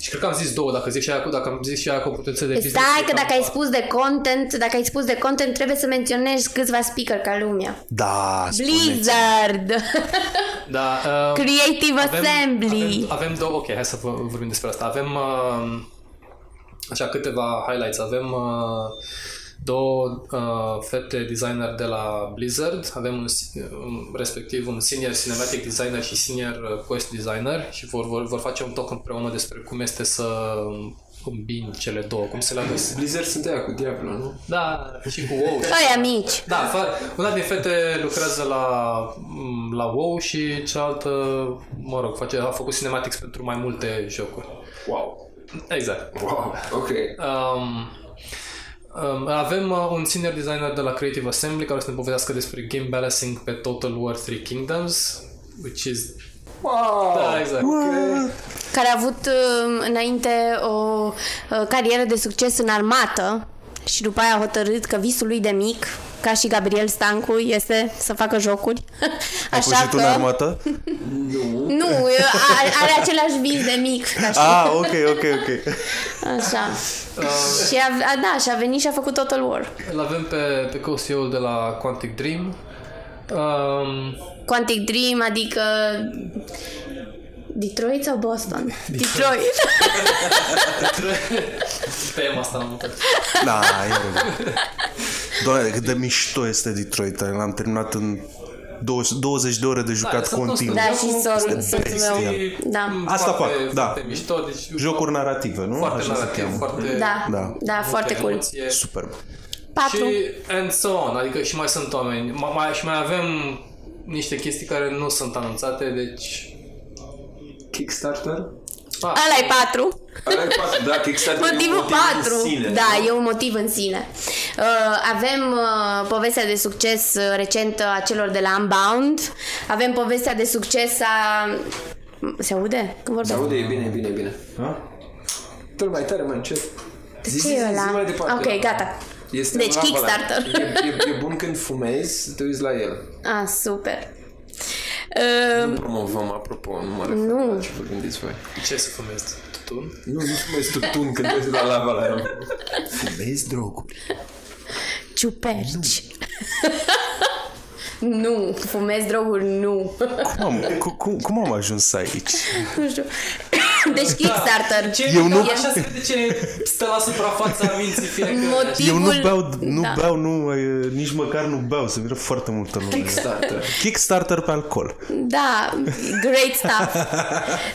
Și cred că am zis două, dacă zic și aia, cu- dacă am zis și aia cu oportunități de business. Stai că cred dacă ai am- spus de content, dacă ai spus de content, trebuie să menționezi câțiva speaker ca lumea. Da, spuneți. Blizzard, [LAUGHS] Da, uh, [LAUGHS] Creative avem, Assembly. Avem, avem două, ok, hai să vă- vorbim despre asta. Avem uh, așa câteva highlights. Avem uh, două uh, fete designer de la Blizzard. Avem un, um, respectiv un senior cinematic designer și senior uh, quest designer și vor, vor, vor face un talk împreună despre cum este să îmbini cele două, cum se leagă. Blizzard sunt aia cu Diablo, nu? Da, și cu WoW. Ăia mici. Da, fa- una din fete lucrează la, m, la WoW și cealaltă, mă rog, face, a făcut cinematics pentru mai multe jocuri. Wow. Exact. Wow, ok. Um, um, avem uh, un senior designer de la Creative Assembly care o să ne povestească despre game balancing pe Total War 3 Kingdoms, which is... Wow! Da, exact. care a avut uh, înainte o uh, carieră de succes în armată și după aia a hotărât că visul lui de mic ca și Gabriel Stancu, este să facă jocuri. Ai Așa fugit că... în armată? Nu, are, are același vis de mic, ca și Ah, ok, ok, ok. Așa. și a, a, da, și a venit și a făcut Total War. Îl avem pe, pe co-CEO de la Quantic Dream. Um, Quantic Dream, adică Detroit sau Boston? [LAUGHS] Detroit. tema [LAUGHS] asta l-am uitat. Da, iar Doamne, cât de mișto este Detroit. L-am terminat în 20 20 de ore de jucat sunt continuu. Da, și sorul, Este soțul meu. bestia. Da. Asta foarte, fac, da. Foarte mișto, deci Jocuri narrative, nu? foarte Așa se narrativ, cheamă. foarte... Da, Da. da, foarte cool. emoție. Superb. Patru. Și and so on, adică și mai sunt oameni. Mai, mai, și mai avem niște chestii care nu sunt anunțate, deci... Kickstarter? Ah, Ăla e patru. Ăla e patru, da, Kickstarter e un Motivul motiv în 4. sine, da, nu? e un motiv în sine. Uh, avem uh, povestea de succes uh, recentă a celor de la Unbound. Avem povestea de succes a... Se aude? Când Se vorbesc? aude, e bine, e bine, e bine. Dă mai tare, mai încet. Zi, Ce e ăla? mai departe. Ok, gata. Este Deci, un Avalanche. Kickstarter. E, e, e bun când fumezi, te uiți la el. Ah, super. Nu Uh, promovăm, apropo, nu mă refer Nu. la ce vă gândiți voi. ce să fumezi? Tutun? Nu, nu fumezi tutun când te uiți la lava la el. Fumezi droguri. ciuperci. nu, fumez droguri, nu. Cum am, cu, cum, cum am ajuns aici? nu știu. [LAUGHS] Deci Kickstarter. Ce, Eu nu- Așa se vede ce stă la suprafața minții fiecare. [LAUGHS] Motivul... Eu nu beau, nu da. beau, nu, e, nici măcar nu beau, se miră foarte multă lume. Kickstarter. Kickstarter pe alcool. Da, great stuff.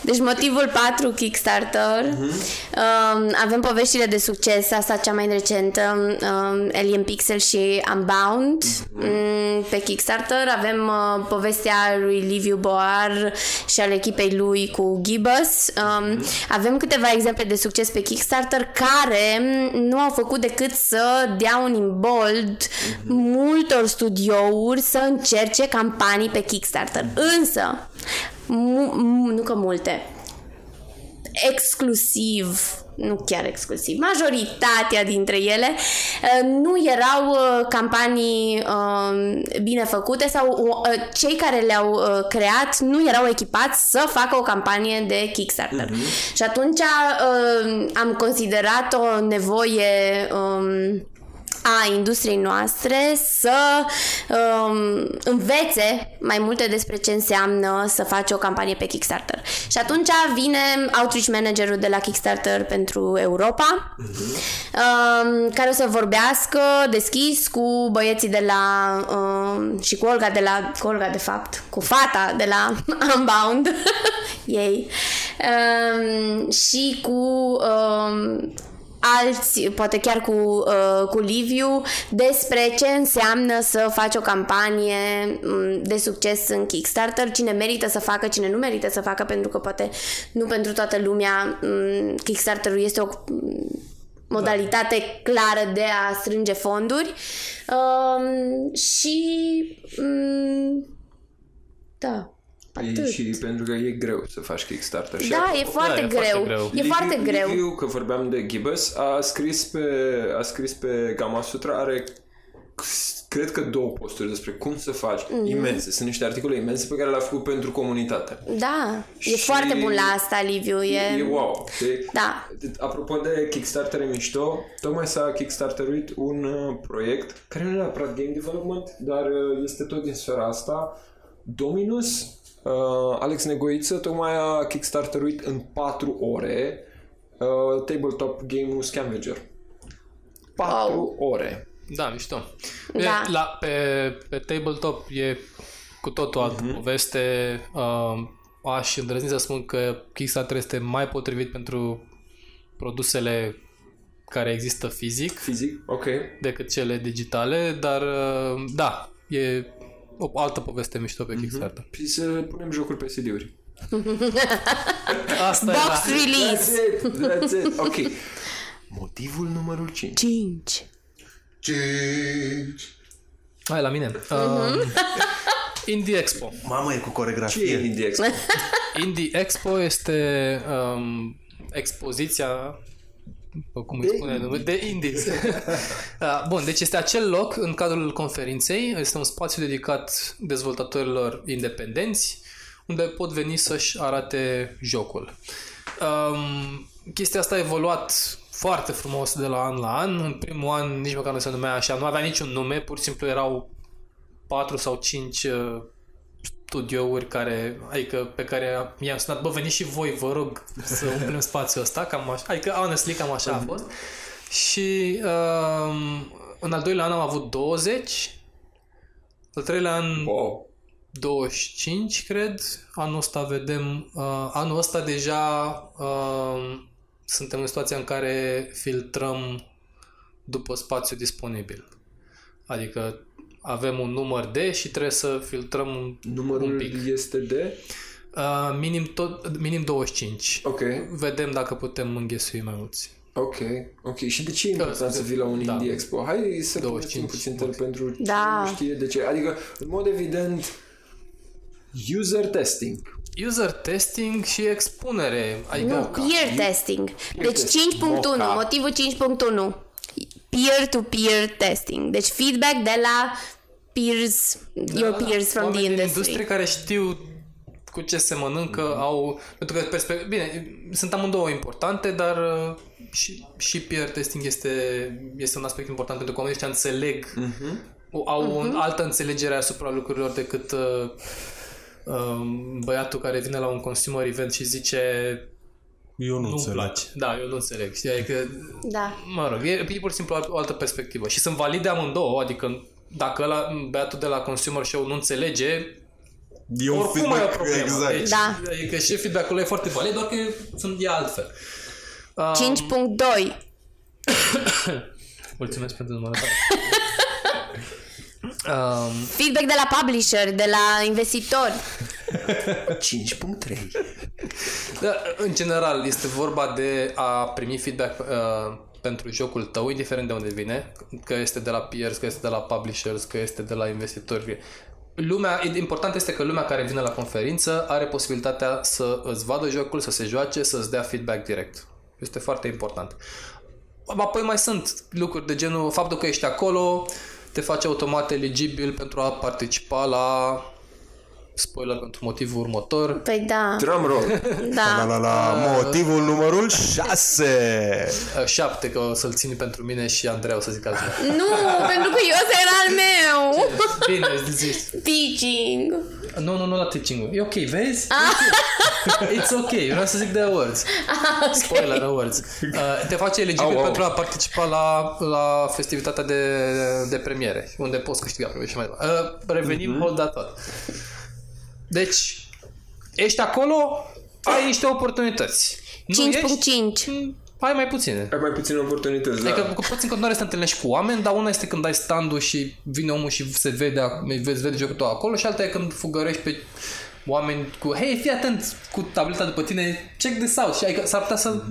Deci motivul 4, Kickstarter. Um, avem poveștile de succes, asta cea mai recentă, um, Alien Pixel și Unbound. Um, pe Kickstarter avem uh, povestea lui Liviu Boar și al echipei lui cu Gibbous. Um, avem câteva exemple de succes pe Kickstarter care mm, nu au făcut decât să dea un imbold multor studiouri să încerce campanii pe Kickstarter. Însă, mu- mu- nu că multe, exclusiv, nu chiar exclusiv, majoritatea dintre ele uh, nu erau uh, campanii uh, bine făcute sau uh, cei care le-au uh, creat nu erau echipați să facă o campanie de Kickstarter. Și atunci uh, am considerat o nevoie um, a industriei noastre să um, învețe mai multe despre ce înseamnă să faci o campanie pe Kickstarter. Și atunci vine outreach managerul de la Kickstarter pentru Europa, um, care o să vorbească deschis cu băieții de la um, și cu Olga de la cu Olga de fapt, cu fata de la [LAUGHS] Unbound [LAUGHS] ei um, și cu um, alți, poate chiar cu, uh, cu Liviu, despre ce înseamnă să faci o campanie um, de succes în Kickstarter, cine merită să facă, cine nu merită să facă, pentru că poate nu pentru toată lumea um, Kickstarter-ul este o um, modalitate clară de a strânge fonduri. Um, și um, da, Păi atât. și pentru că e greu să faci Kickstarter. Și Da, apropo, e foarte, e greu. foarte greu. E Liviu- foarte greu. Liviu, că vorbeam de Gibbous, a scris pe, a scris pe Gamma Sutra, are cred că două posturi despre cum să faci Mhm. imense. Sunt niște articole imense pe care le-a făcut pentru comunitate. Da, e Și- foarte bun la asta, Liviu. E, E wow. știi? Da. Apropo de Kickstarter e mișto, tocmai s-a Kickstarteruit un uh, proiect care nu e neapărat game development, dar uh, este tot din sfera asta. Dominus, uh, Alex Negoiță, tocmai a Kickstarteruit în 4 ore uh, tabletop game-ul Scavenger. 4 ore. Da, mișto. Da. E, La, pe, pe tabletop e cu totul altă Mhm. uh-huh. poveste. Uh, aș îndrăzni să spun că Kickstarter este mai potrivit pentru produsele care există fizic Fizic? Ok. decât cele digitale, dar uh, da, e o altă poveste mișto Mhm. pe Kickstarter. Și să punem jocuri pe CD-uri. [LAUGHS] Asta Box era. That's release. it, that's it. Ok. Motivul numărul 5. 5. Hai la mine. Uh, Indie Expo. Mamă, e cu Ce e coregrafie. Indie Expo? [LAUGHS] [LAUGHS] Indie Expo este um, expoziția cum îi spune numele, de indies. [LAUGHS] Uh, Bun, deci este acel loc în cadrul conferinței, este un spațiu dedicat dezvoltatorilor independenți, unde pot veni să-și arate jocul. Um, chestia asta a evoluat foarte frumos de la an la an. În primul an nici măcar nu se numea așa, nu avea niciun nume, pur și simplu erau patru sau cinci uh, studiouri care, adică pe care i-am sunat, bă, veniți și voi, vă rog să umplem [LAUGHS] spațiul ăsta, cam așa, adică honestly cam așa a fost. Și um, în al doilea an am avut 20, al treilea an Wow. 25, cred. Anul ăsta vedem... Uh, anul ăsta deja uh, suntem în situația în care filtrăm după spațiu disponibil. Adică avem un număr de și trebuie să filtrăm un, un Numărul pic. este de... Uh, minim, tot, minim 25. Ok, Vedem dacă putem înghesui mai mulți. ok, ok. Și de ce e important să vii la un Da. Indie Expo? Hai să 25 25 puțin tel pentru Da. cine nu știe de ce. Adică, în mod evident, user testing. User testing și expunere. Adică Nu, peer testing. Deci testing. 5.1, Moca. motivul 5.1. Peer-to-peer testing. Deci feedback de la peers, your peers from the Da, oameni din industry. industrie care știu cu ce se mănâncă, au... Pentru că, perspe- bine, sunt amândouă importante, dar uh, și, și peer testing este, este un aspect important pentru că oamenii ăștia înțeleg, o- au o altă înțelegere asupra lucrurilor decât uh, um, băiatul care vine la un consumer event și zice Eu nu nu-mi înțeleg. place. Da, eu nu înțeleg. Știi? Adică Da. Mă rog, e, e pur și simplu o altă perspectivă. Și sunt valide amândouă, adică dacă ăla, băiatul de la Consumer Show nu înțelege, E un oricum feedback, e o problemă. Exact. Deci, Da. Adică și feedback-ul e foarte valid, doar că sunt e altfel. Um, 5.2. [COUGHS] Mulțumesc pentru numărătoare. [LAUGHS] um, Feedback de la publisher, de la investitori. 5.3. Da, în general, este vorba de a primi feedback uh, pentru jocul tău, indiferent de unde vine, că este de la peers, că este de la publishers, că este de la investitori. Lumea, important este că lumea care vine la conferință are posibilitatea să îți vadă jocul, să se joace, să îți dea feedback direct. Este foarte important. Apoi mai sunt lucruri de genul faptul că ești acolo te face automat eligibil pentru a participa la spoiler pentru motivul următor Păi da, Drum roll. La, da. la, la, motivul numărul 6. Uh, șapte, că o să-l țin pentru mine și Andrei o să zic altceva. Nu, pentru că eu ăsta era al meu. Bine, îți zici. Teaching. Nu, nu, nu la teaching E ok, vezi? [LAUGHS] It's ok, vreau să zic de awards. Spoiler awards. Uh, te face eligibil Au, au. pentru a participa la, la festivitatea de, de premiere, unde poți câștiga premiere și mai departe. Uh, revenim, hold that thought. Deci, ești acolo, ai niște oportunități. Nu ești, 5.5. mm, ai mai puține. Ai mai puține oportunități, da. Adică cu poți în continuare să te întâlnești cu oameni, dar una este când ai standul și vine omul și se vede, ac- vezi, vede jocul tău acolo și alta e când fugărești pe oameni cu hei, fii atent cu tableta după tine, check this out și adică s-ar putea să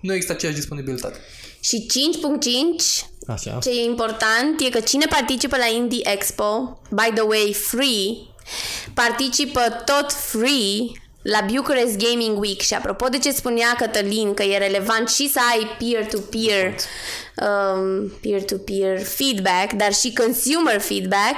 nu există aceeași disponibilitate. Și 5.5 Așa. ce e important e că cine participă la Indie Expo, by the way, free, participă tot free la Bucharest Gaming Week. Și apropo de ce spunea Cătălin că e relevant și să ai peer-to-peer um, peer-to-peer feedback, dar și consumer feedback,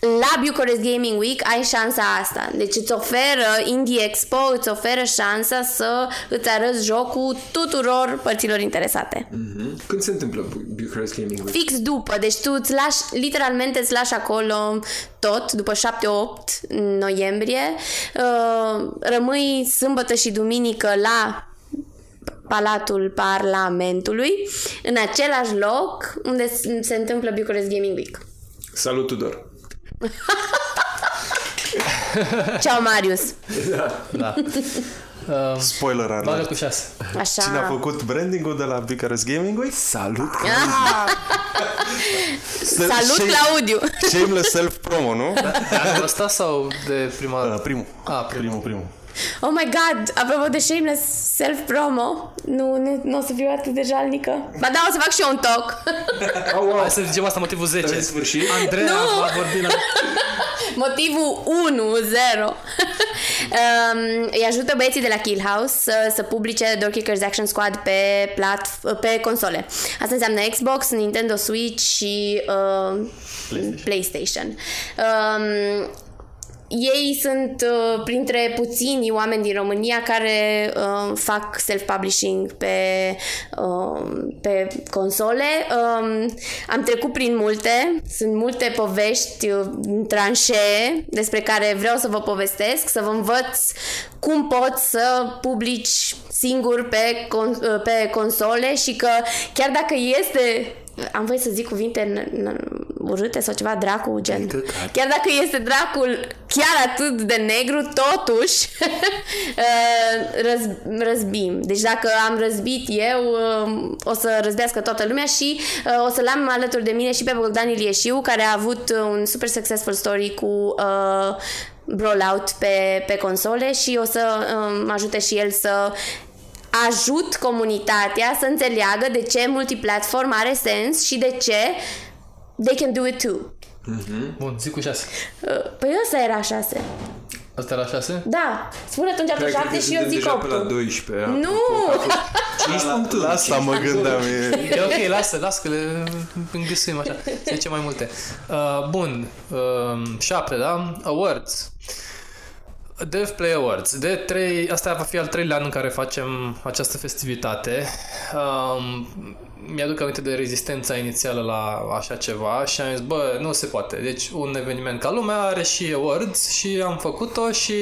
la Bucharest Gaming Week ai șansa asta. Deci îți oferă Indie Expo, îți oferă șansa să îți arăți jocul tuturor părților interesate. Mhm. Când se întâmplă Bu- Bucharest Gaming Week? Fix după, deci tu îți lași, literalmente îți lași acolo tot, după 7-8 noiembrie, uh, rămâi sâmbătă și duminică la Palatul Parlamentului, în același loc unde s- se întâmplă Bucharest Gaming Week. Salut, Tudor. [LAUGHS] Ciao, Marius! Da. Um, Spoiler bagă alert. cu șase. Așa. Cine a făcut branding-ul de la Bucharest Gaming Week? Salut! Salut, Claudiu! Shameless self-promo, nu? Anul ăsta sau de prima Uh, primul. A, primul. Primul, primul. Oh my god, apropo de shameless self-promo, nu, nu, nu o să fiu atât de jalnică. Ba da, o să fac și eu un talk. [LAUGHS] Au, au. Hai să zicem asta motivul 10. În sfârșit. Andreea Nu! va vorbi la... [LAUGHS] Motivul 1, 0. [LAUGHS] um, îi ajută băieții de la Kill House să, să publice Door Kickers Action Squad pe, plat, pe console. Asta înseamnă Xbox, Nintendo Switch și uh, PlayStation. PlayStation. Um, ei sunt uh, printre puțini oameni din România care uh, fac self-publishing pe, uh, pe console. Um, am trecut prin multe, sunt multe povești uh, tranșee despre care vreau să vă povestesc, să vă învăț cum poți să publici singur pe, con- uh, pe console și că chiar dacă este am voie să zic cuvinte urâte sau ceva dracu gen. Chiar dacă este dracul chiar atât de negru, totuși [LAUGHS] uh, răz, răzbim. Deci dacă am răzbit eu, uh, o să răzbească toată lumea și uh, o să-l am alături de mine și pe Bogdan Ilieșiu, care a avut un super successful story cu uh, Brawlout pe, pe console și o să uh, mă ajute și el să ajut comunitatea să înțeleagă de ce multiplatform are sens și de ce they can do it too. Mm-hmm. Bun, zic cu 6. Uh, păi ăsta era 6. Asta era 6? Da. Spune atunci tu 7 și eu zic 8. pe la 12. Nu! 5 puncturi. La asta mă gândeam. E, e ok, lasă, lasă că le îngâsuim așa. Să zicem mai multe. Uh, bun. Uh, 7, da? Awards. Dev Play Awards. De trei, asta va fi al treilea an în care facem această festivitate. Um, mi-aduc aminte de rezistența inițială la așa ceva și am zis, bă, nu se poate. Deci un eveniment ca lumea are și awards și am făcut-o și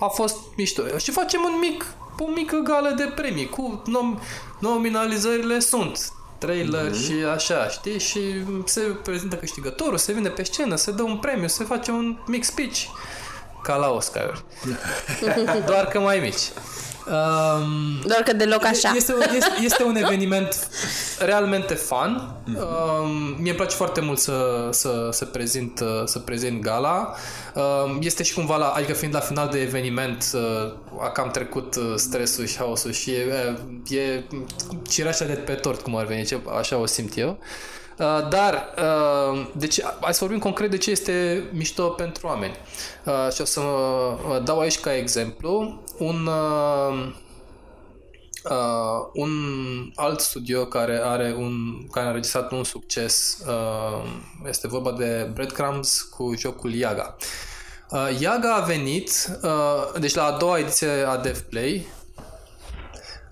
a fost mișto. Și facem un mic, o mică gală de premii cu nom- nominalizările sunt trailer mm-hmm. și așa, știi? Și se prezintă câștigătorul, se vine pe scenă, se dă un premiu, se face un mic speech ca la Oscar. Doar că mai mici. Um, Doar că deloc așa. Este, este, este un eveniment realmente fun. Um, mie îmi place foarte mult să, să, să, prezint, să prezint gala. Um, este și cumva, la, adică fiind la final de eveniment, uh, a cam trecut uh, stresul și haosul și e, e cireașa de pe tort, cum ar veni, așa o simt eu. Uh, dar, uh, deci, hai să vorbim concret de ce este mișto pentru oameni. Uh, și o să mă dau aici ca exemplu un, uh, uh, un alt studio care are un care a înregistrat un succes. Uh, este vorba de Breadcrumbs cu jocul Yaga. Uh, Yaga a venit, uh, deci la a doua ediție a DevPlay,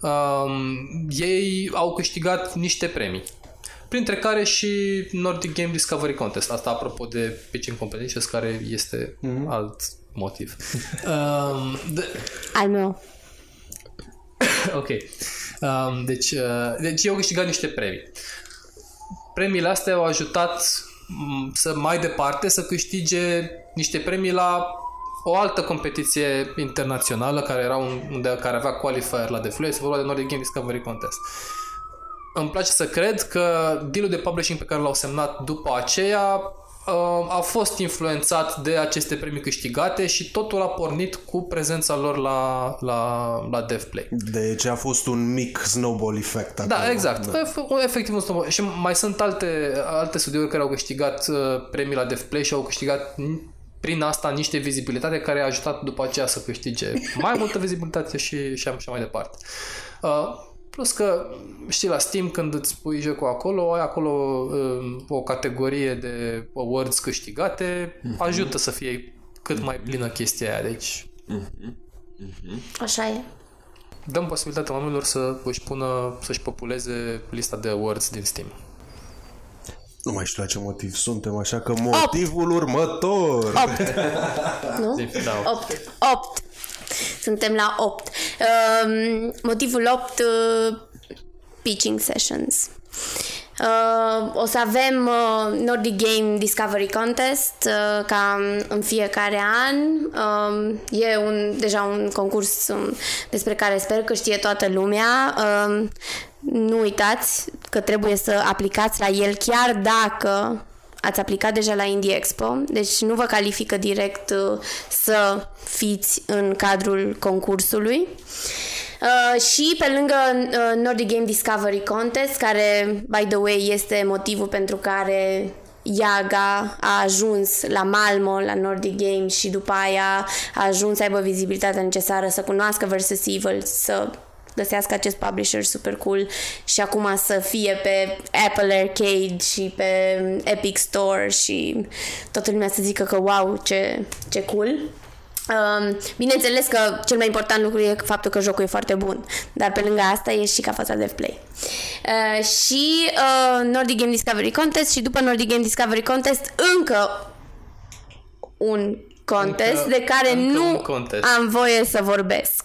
um, ei au câștigat niște premii printre care și Nordic Game Discovery Contest. Asta apropo de Pitching Competitions, care este mm-hmm. alt motiv. [LAUGHS] um, de... Al meu. [COUGHS] ok. Um, deci, uh, deci eu au câștigat niște premii. Premiile astea au ajutat să mai departe să câștige niște premii la o altă competiție internațională care era un, unde, care avea qualifier la deflu, este vorba de Nordic Game Discovery Contest îmi place să cred că dealul de publishing pe care l-au semnat după aceea uh, a fost influențat de aceste premii câștigate și totul a pornit cu prezența lor la, la, la DevPlay. Deci a fost un mic snowball effect Da, acolo. exact. Da. Efectiv un snowball. Și mai sunt alte, alte studiouri care au câștigat uh, premii la DevPlay și au câștigat prin asta niște vizibilitate care a ajutat după aceea să câștige mai multă vizibilitate și, și așa mai departe. Uh, Plus că, știi, la Steam când îți pui jocul acolo, ai acolo um, o categorie de awards câștigate, uh-huh. ajută să fie cât mai plină chestia aia, deci... Uh-huh. Uh-huh. Așa e. Dăm posibilitatea oamenilor să își pună, să-și populeze lista de awards din Steam. Nu mai știu la ce motiv suntem, așa că motivul Opt. următor... 8. nu? 8. Da, 8. Suntem la 8. Uh, motivul 8, uh, pitching sessions. Uh, o să avem uh, Nordic Game Discovery Contest uh, ca în fiecare an. Uh, e un, deja un concurs um, despre care sper că știe toată lumea. Uh, nu uitați că trebuie să aplicați la el chiar dacă ați aplicat deja la Indie Expo, deci nu vă califică direct uh, să fiți în cadrul concursului. Uh, și pe lângă uh, Nordic Game Discovery Contest, care, by the way, este motivul pentru care Yaga a ajuns la Malmo, la Nordic Games și după aia a ajuns să aibă vizibilitatea necesară, să cunoască Versus Evil, să găsească acest publisher super cool și acum să fie pe Apple Arcade și pe Epic Store și toată lumea să zică că wow, ce, ce cool. Um, bineînțeles că cel mai important lucru e faptul că jocul e foarte bun, dar pe lângă asta e și capacitatea de play. Uh, și uh, Nordic Game Discovery Contest și după Nordic Game Discovery Contest încă un contest Încă- de care încă nu un contest. am voie să vorbesc.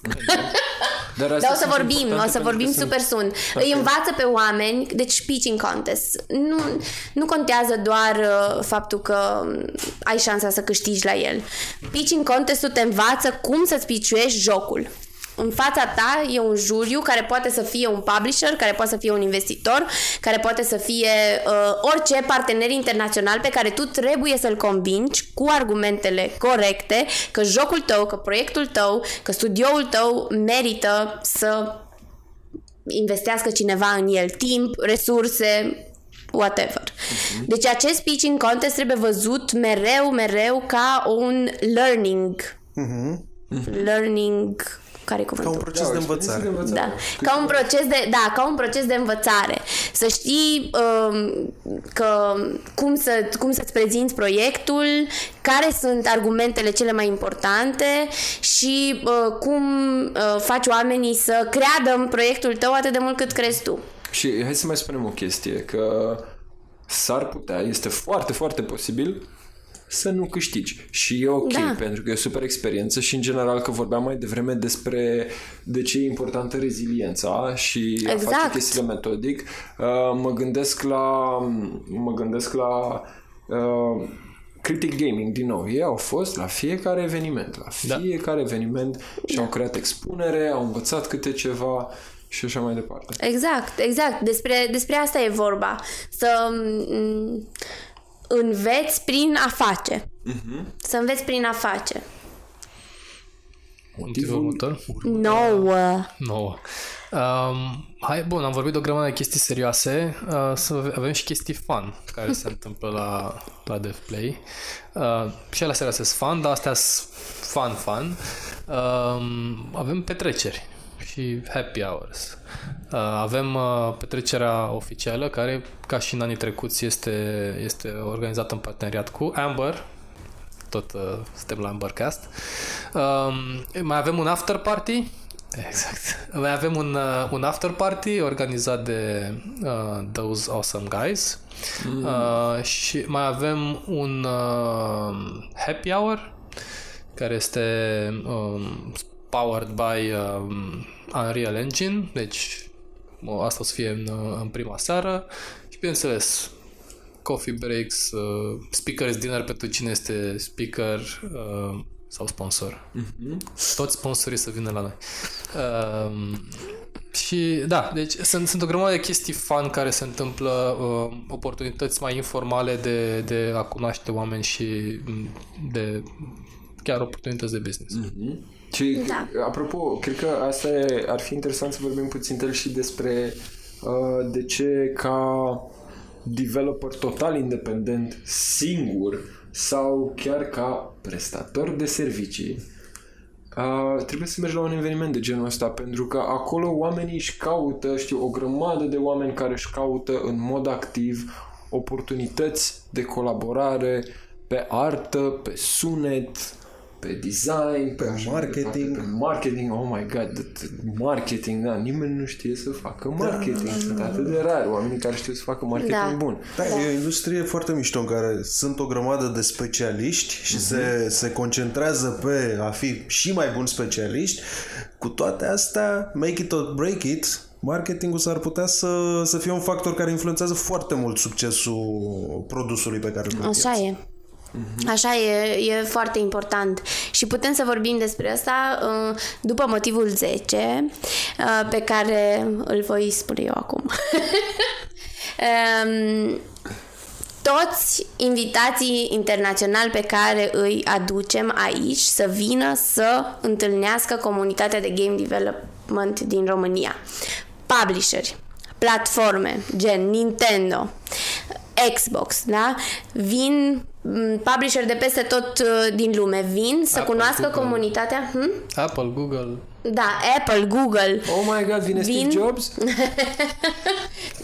Dar, Dar o să vorbim, o să vorbim super sun. Îi învață pe oameni, deci pitching contest. Nu, nu contează doar uh, faptul că um, ai șansa să câștigi la el. Pitching contestul te învață cum să-ți piciuiești jocul. În fața ta e un juriu care poate să fie un publisher, care poate să fie un investitor, care poate să fie uh, orice partener internațional pe care tu trebuie să-l convingi cu argumentele corecte că jocul tău, că proiectul tău, că studioul tău merită să investească cineva în el timp, resurse, whatever. Deci acest pitching contest trebuie văzut mereu, mereu ca un learning. Learning care e Ca cuvântul? un proces de învățare. Da. Ca un proces de, da, ca un proces de învățare. Să știi um, că cum, să, cum să-ți prezinți proiectul, care sunt argumentele cele mai importante și uh, cum uh, faci oamenii să creadă în proiectul tău atât de mult cât crezi tu. Și hai să mai spunem o chestie, că s-ar putea, este foarte, foarte posibil să nu câștigi. Și e ok, Da. pentru că e o super experiență și în general că vorbeam mai devreme despre de ce e importantă reziliența și a Exact. face chestiile metodic, uh, mă gândesc la mă gândesc la uh, Critic Gaming, din nou, ei au fost la fiecare eveniment, la fiecare eveniment și au creat expunere, au învățat câte ceva și așa mai departe. Exact, exact. Despre, despre asta e vorba. Să m, înveți prin a face. Să înveți prin a face. Motivul următor? Nouă. Nouă. Um, hai, bun, am vorbit de o grămadă de chestii serioase, uh, să avem și chestii fun care se întâmplă la, la DevPlay. Uh, și alea serioase sunt fun, dar astea sunt fun, fun. Um, avem petreceri și happy hours. Uh, avem uh, petrecerea oficială care, ca și în anii trecuți, este, este organizată în parteneriat cu Amber, tot uh, suntem la Ambercast. Um, mai avem un after party. Exact. Mai avem un, uh, un after party organizat de uh, Those Awesome Guys. Mm. Uh, și mai avem un uh, happy hour care este um, powered by um, Unreal Engine, deci o, asta o să fie în, uh, în prima seară și bineînțeles coffee breaks, uh, speakers dinner pentru cine este speaker uh, sau sponsor. Mm-hmm. Toți sponsorii să vină la noi. Uh, și da, deci sunt, sunt o grămadă de chestii fun care se întâmplă, uh, oportunități mai informale de, de a cunoaște oameni și mm, de chiar oportunități de business. Mm. Și, Da. apropo, cred că asta e, ar fi interesant să vorbim puțin el și despre uh, de ce ca developer total independent, singur sau chiar ca prestator de servicii uh, trebuie să mergi la un eveniment de genul ăsta pentru că acolo oamenii își caută, știu, o grămadă de oameni care își caută în mod activ oportunități de colaborare pe artă, pe sunet, pe design, pe, așa mai marketing. departe, pe marketing, oh my god, the- marketing, da, nimeni nu știe să facă marketing. Sunt atât de rari oamenii care știu să facă marketing Da. bun. Da, e o industrie foarte mișto în care sunt o grămadă de specialiști și se, se concentrează pe a fi și mai buni specialiști. Cu toate astea, make it or break it, marketingul s-ar putea să, să fie un factor care influențează foarte mult succesul produsului pe care îl pui în Așa piață. e. Așa e, e foarte important. Și putem să vorbim despre asta uh, după motivul 10, uh, pe care îl voi spune eu acum. [LAUGHS] Um, toți invitații internaționali pe care îi aducem aici să vină să întâlnească comunitatea de game development din România. Publisheri, platforme, gen Nintendo, Xbox, da? Vin m, publisher de peste tot uh, din lume, vin să Apple, cunoască Google. comunitatea. Hm? Apple, Google. Da, Apple, Google. Oh my god, vine Vin- Steve Jobs? [LAUGHS]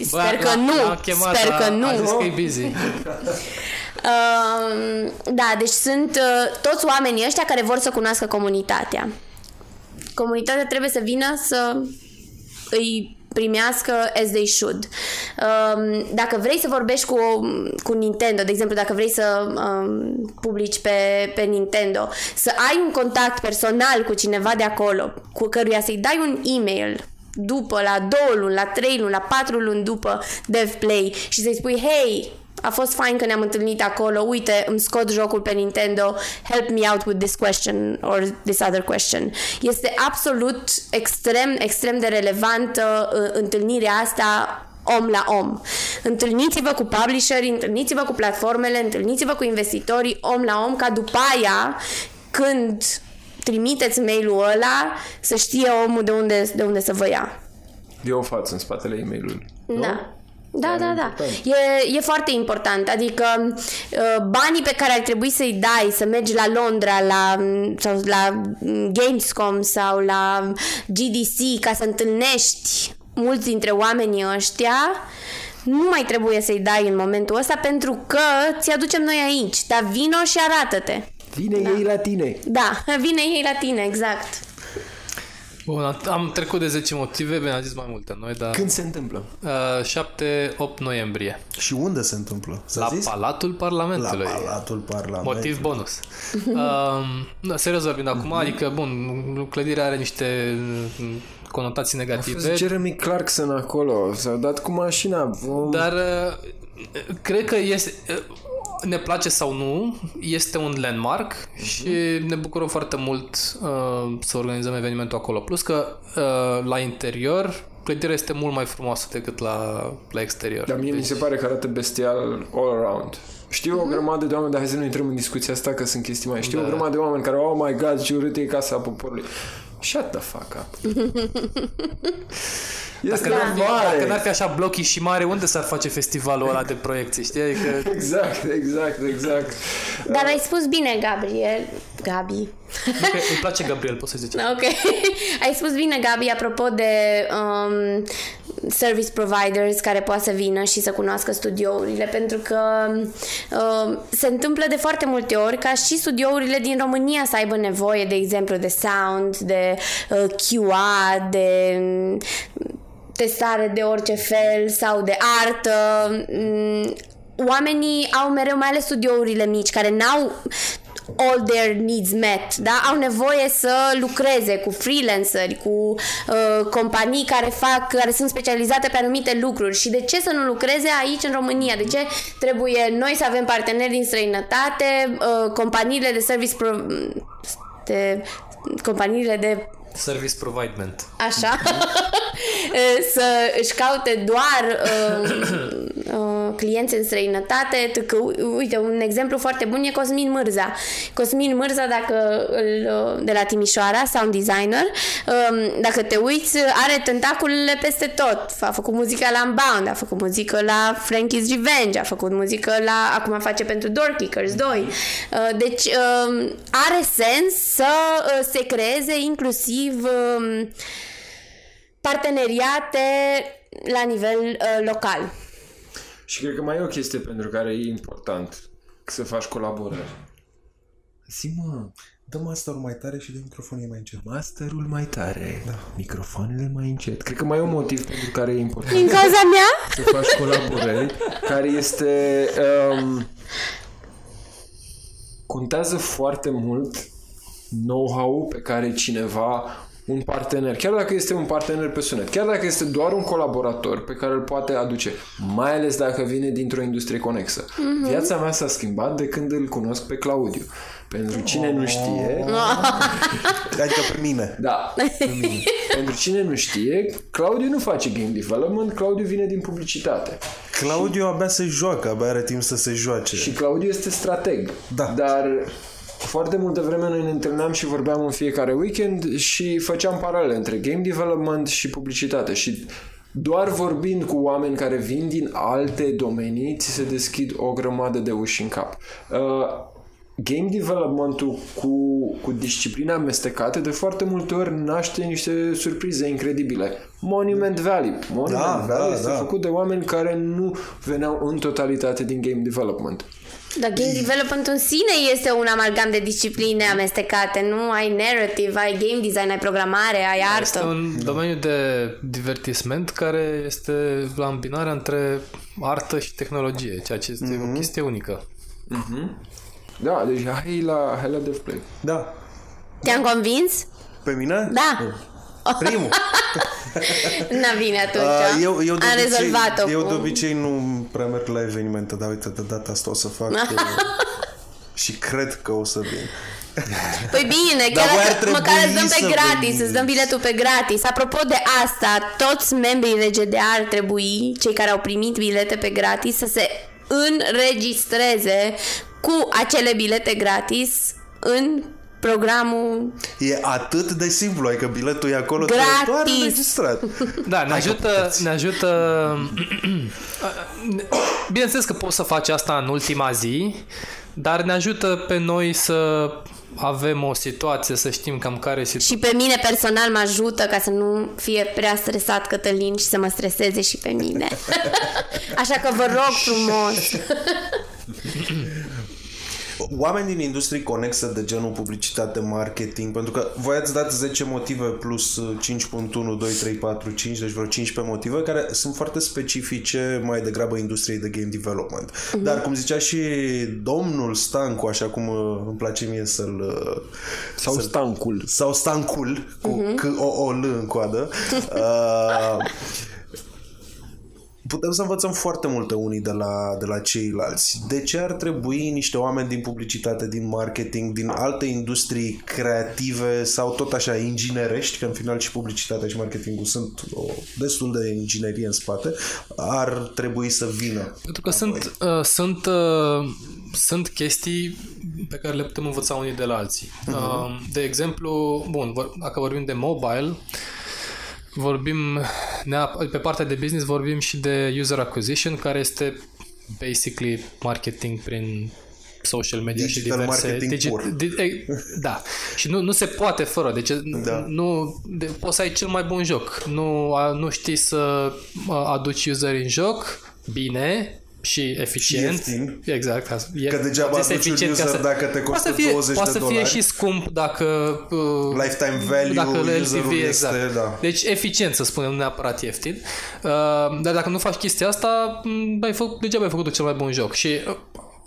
Sper Bă, că l-a- nu. l-a chemat, Sper a- că nu. A zis că e busy. Uh, [LAUGHS] da, deci sunt uh, toți oamenii ăștia care vor să cunoască comunitatea. Comunitatea trebuie să vină să îi primească as they should. Um, dacă vrei să vorbești cu, cu Nintendo, de exemplu, dacă vrei să um, publici pe, pe Nintendo, să ai un contact personal cu cineva de acolo, cu căruia să-i dai un e-mail după, la două luni, la trei luni, la patru luni după DevPlay și să-i spui, hei, a fost fain că ne-am întâlnit acolo, uite, îmi scot jocul pe Nintendo, help me out with this question or this other question. Este absolut extrem, extrem de relevantă uh, întâlnirea asta om la om. Întâlniți-vă cu publisherii, întâlniți-vă cu platformele, întâlniți-vă cu investitorii om la om, ca după aia, când trimiteți mail-ul ăla, să știe omul de unde, de unde să vă ia. E o față în spatele e-mailului. nu? Da. Da, da, da. important. E, e foarte important. Adică uh, banii pe care ar trebui să-i dai să mergi la Londra la, sau la Gamescom sau la GDC ca să întâlnești mulți dintre oamenii ăștia nu mai trebuie să-i dai în momentul ăsta pentru că ți-aducem noi aici. Dar vino și arată-te. Vine ei la tine. Da, [LAUGHS] vine ei la tine, exact. Bun, am- am trecut de 10 motive, bine, am zis mai multe noi, dar... Când se întâmplă? Uh, 7-8 noiembrie. Și unde se întâmplă? S-a La zis? Palatul La Parlamentului. Palatul Parlamentului. Motiv bonus. [LAUGHS] um, da, serios vorbind acum, adică, bun, clădirea are niște mm, conotații A negative, fost Jeremy Clarkson acolo. S-au dat cu mașina. Vom... dar uh, cred că este, uh, ne place sau nu, este un landmark și ne bucurăm foarte mult uh, să organizăm evenimentul acolo. Plus că uh, la interior clădirea este mult mai frumoasă decât la, la exterior. Dar mie mi se pare că arată bestial all around. Știu o grămadă de oameni, dar hai să nu intrăm în discuția asta că sunt chestii mai... Știu da. o grămadă de oameni care, oh my god, ce urât e casa poporului. Shut the fuck up. [LAUGHS] este Dacă n-ar fi, mare. dacă n-ar fi așa blochi și mare, unde s-ar face festivalul ăla de proiecții, știi? Adică [LAUGHS] Exact, exact, exact. Dar ai spus bine, Gabriel. Gabi. nu că îi place [LAUGHS] Gabriel, poți să zici. Ok. Ai spus bine, Gabi, apropo de um, service providers care poate să vină și să cunoască studiourile, pentru că um, se întâmplă de foarte multe ori ca și studiourile din România să aibă nevoie, de exemplu, de sound, de uh, QA, de um, testare de orice fel sau de artă. Mm, Oamenii au mereu, mai ales studiourile mici, care n-au all their needs met, da? Au nevoie să lucreze cu freelanceri, cu uh, companii care fac, care sunt specializate pe anumite lucruri și de ce să nu lucreze aici în România? De ce trebuie noi să avem parteneri din străinătate, uh, companiile de service pro- de companiile de Service providement. așa, [LAUGHS] să își caute doar uh, uh, [COUGHS] clienți în străinătate. Că, uite, un exemplu foarte bun e Cosmin Mârza. Cosmin Mârza, dacă îl, uh, de la Timișoara, sound designer, um, dacă te uiți, are tentaculele peste tot. A făcut muzică la Unbound, a făcut muzică la Frankie's Revenge, a făcut muzică la, acum face pentru Door Kickers 2. Uh, deci, um, are sens să uh, se creeze inclusiv um, parteneriate la nivel uh, local. Și cred că mai e o chestie pentru care e important să faci colaborări. Zi mă, Dă masterul mai tare și de microfonul mai încet. masterul mai tare, da. microfoanele mai încet. Cred că mai e un motiv pentru care e important Din cauza mea? să faci colaborări, care este... Um, contează foarte mult know-how pe care cineva un partener, chiar dacă este un partener pe sunet, chiar dacă este doar un colaborator pe care îl poate aduce, mai ales dacă vine dintr-o industrie conexă. Mm-hmm. Viața mea s-a schimbat de când îl cunosc pe Claudiu. Pentru cine nu știe, [LAUGHS] Adică pe mine. da, [LAUGHS] pentru cine nu știe, Claudiu nu face game development, Claudiu vine din publicitate. Claudiu abia se joacă, abia are timp să se joace. Și Claudiu este strateg. Da. Dar foarte multă vreme noi ne întâlneam și vorbeam în fiecare weekend și făceam paralele între game development și publicitate și doar vorbind cu oameni care vin din alte domenii, ți se deschid o grămadă de uși în cap. Uh, game development-ul cu, cu discipline amestecate de foarte multe ori naște niște surprize incredibile. Monument Valley. Monument Da, Valley da, este da. făcut de oameni care nu veneau în totalitate din game development. Dar game development în sine este un amalgam de discipline amestecate, nu? Ai narrative, ai game design, ai programare, ai Este artă. un domeniu de divertisment care este la îmbinarea între artă și tehnologie, ceea ce este Mhm. o chestie unică. Da, deci hai la, hai la DevPlay. Da. Te-am convins? Pe mine? Da. Primul. [LAUGHS] Na bine atunci. Uh, eu, eu, de Am obicei, rezolvat-o. eu de cu- obicei nu prea merg la evenimente, dar uite, de data asta o să fac [LAUGHS] uh, și cred că o să vin. [LAUGHS] Păi bine, Dar chiar voi ar dacă trebui măcar îți dăm să pe gratis, veniți. îți dăm biletul pe gratis. Apropo de asta, toți membrii RGDA ar trebui, cei care au primit bilete pe gratis, să se înregistreze cu acele bilete gratis în programul E atât de simplu, adică biletul e acolo, Gratis. trebuie doar înregistrat. Da, ne ajută, ne ajută... [CLEARS THROAT] Bineînțeles că poți să faci asta în ultima zi, dar ne ajută pe noi să avem o situație, să știm cam care e situația. și pe mine personal mă ajută ca să nu fie prea stresat Cătălin și să mă streseze și pe mine. [LAUGHS] Așa că vă rog frumos. [LAUGHS] Oameni din industrii conexe de genul publicitate, marketing, pentru că voi ați dat 10 motive plus uh, 5.1, 2, 3, 4, 5, deci vreo 15 motive care sunt foarte specifice mai degrabă industriei de game development. Mhm. Dar cum zicea și domnul Stancu, așa cum uh, îmi place mie să-l uh, Sau stancul. sau Stancul cu Mhm. uh-huh. C-O-O-L în coadă [LAUGHS] uh, putem să învățăm foarte multe unii de la, de la ceilalți. De ce ar trebui niște oameni din publicitate, din marketing, din alte industrii creative sau tot așa inginerești, că în final și publicitatea și marketingul sunt o, destul de inginerie în spate, ar trebui să vină? Pentru că sunt, uh, sunt, uh, sunt chestii pe care le putem învăța unii de la alții. Uh, de exemplu, bun, vor, dacă vorbim de mobile, vorbim neap- pe partea de business vorbim și de user acquisition, care este basically marketing prin social media Digital și diverse... marketing pur. di, e, da. Și nu, nu se poate fără. Deci Da. nu, de, poți să ai cel mai bun joc. Nu, a, nu știi să a, aduci useri în joc bine și eficient. Și ieftin. Exact. asta. E, Că degeaba este aduci un eficient ca user să- dacă te poate costă să fie, 20 poate de să fie dolari. și scump dacă... Uh, Lifetime value, dacă LTV, userul exact. este, da. Deci eficient, să spunem, nu neapărat ieftin. Uh, dar dacă nu faci chestia asta, m, ai făcut, degeaba ai făcut cel mai bun joc. Și uh,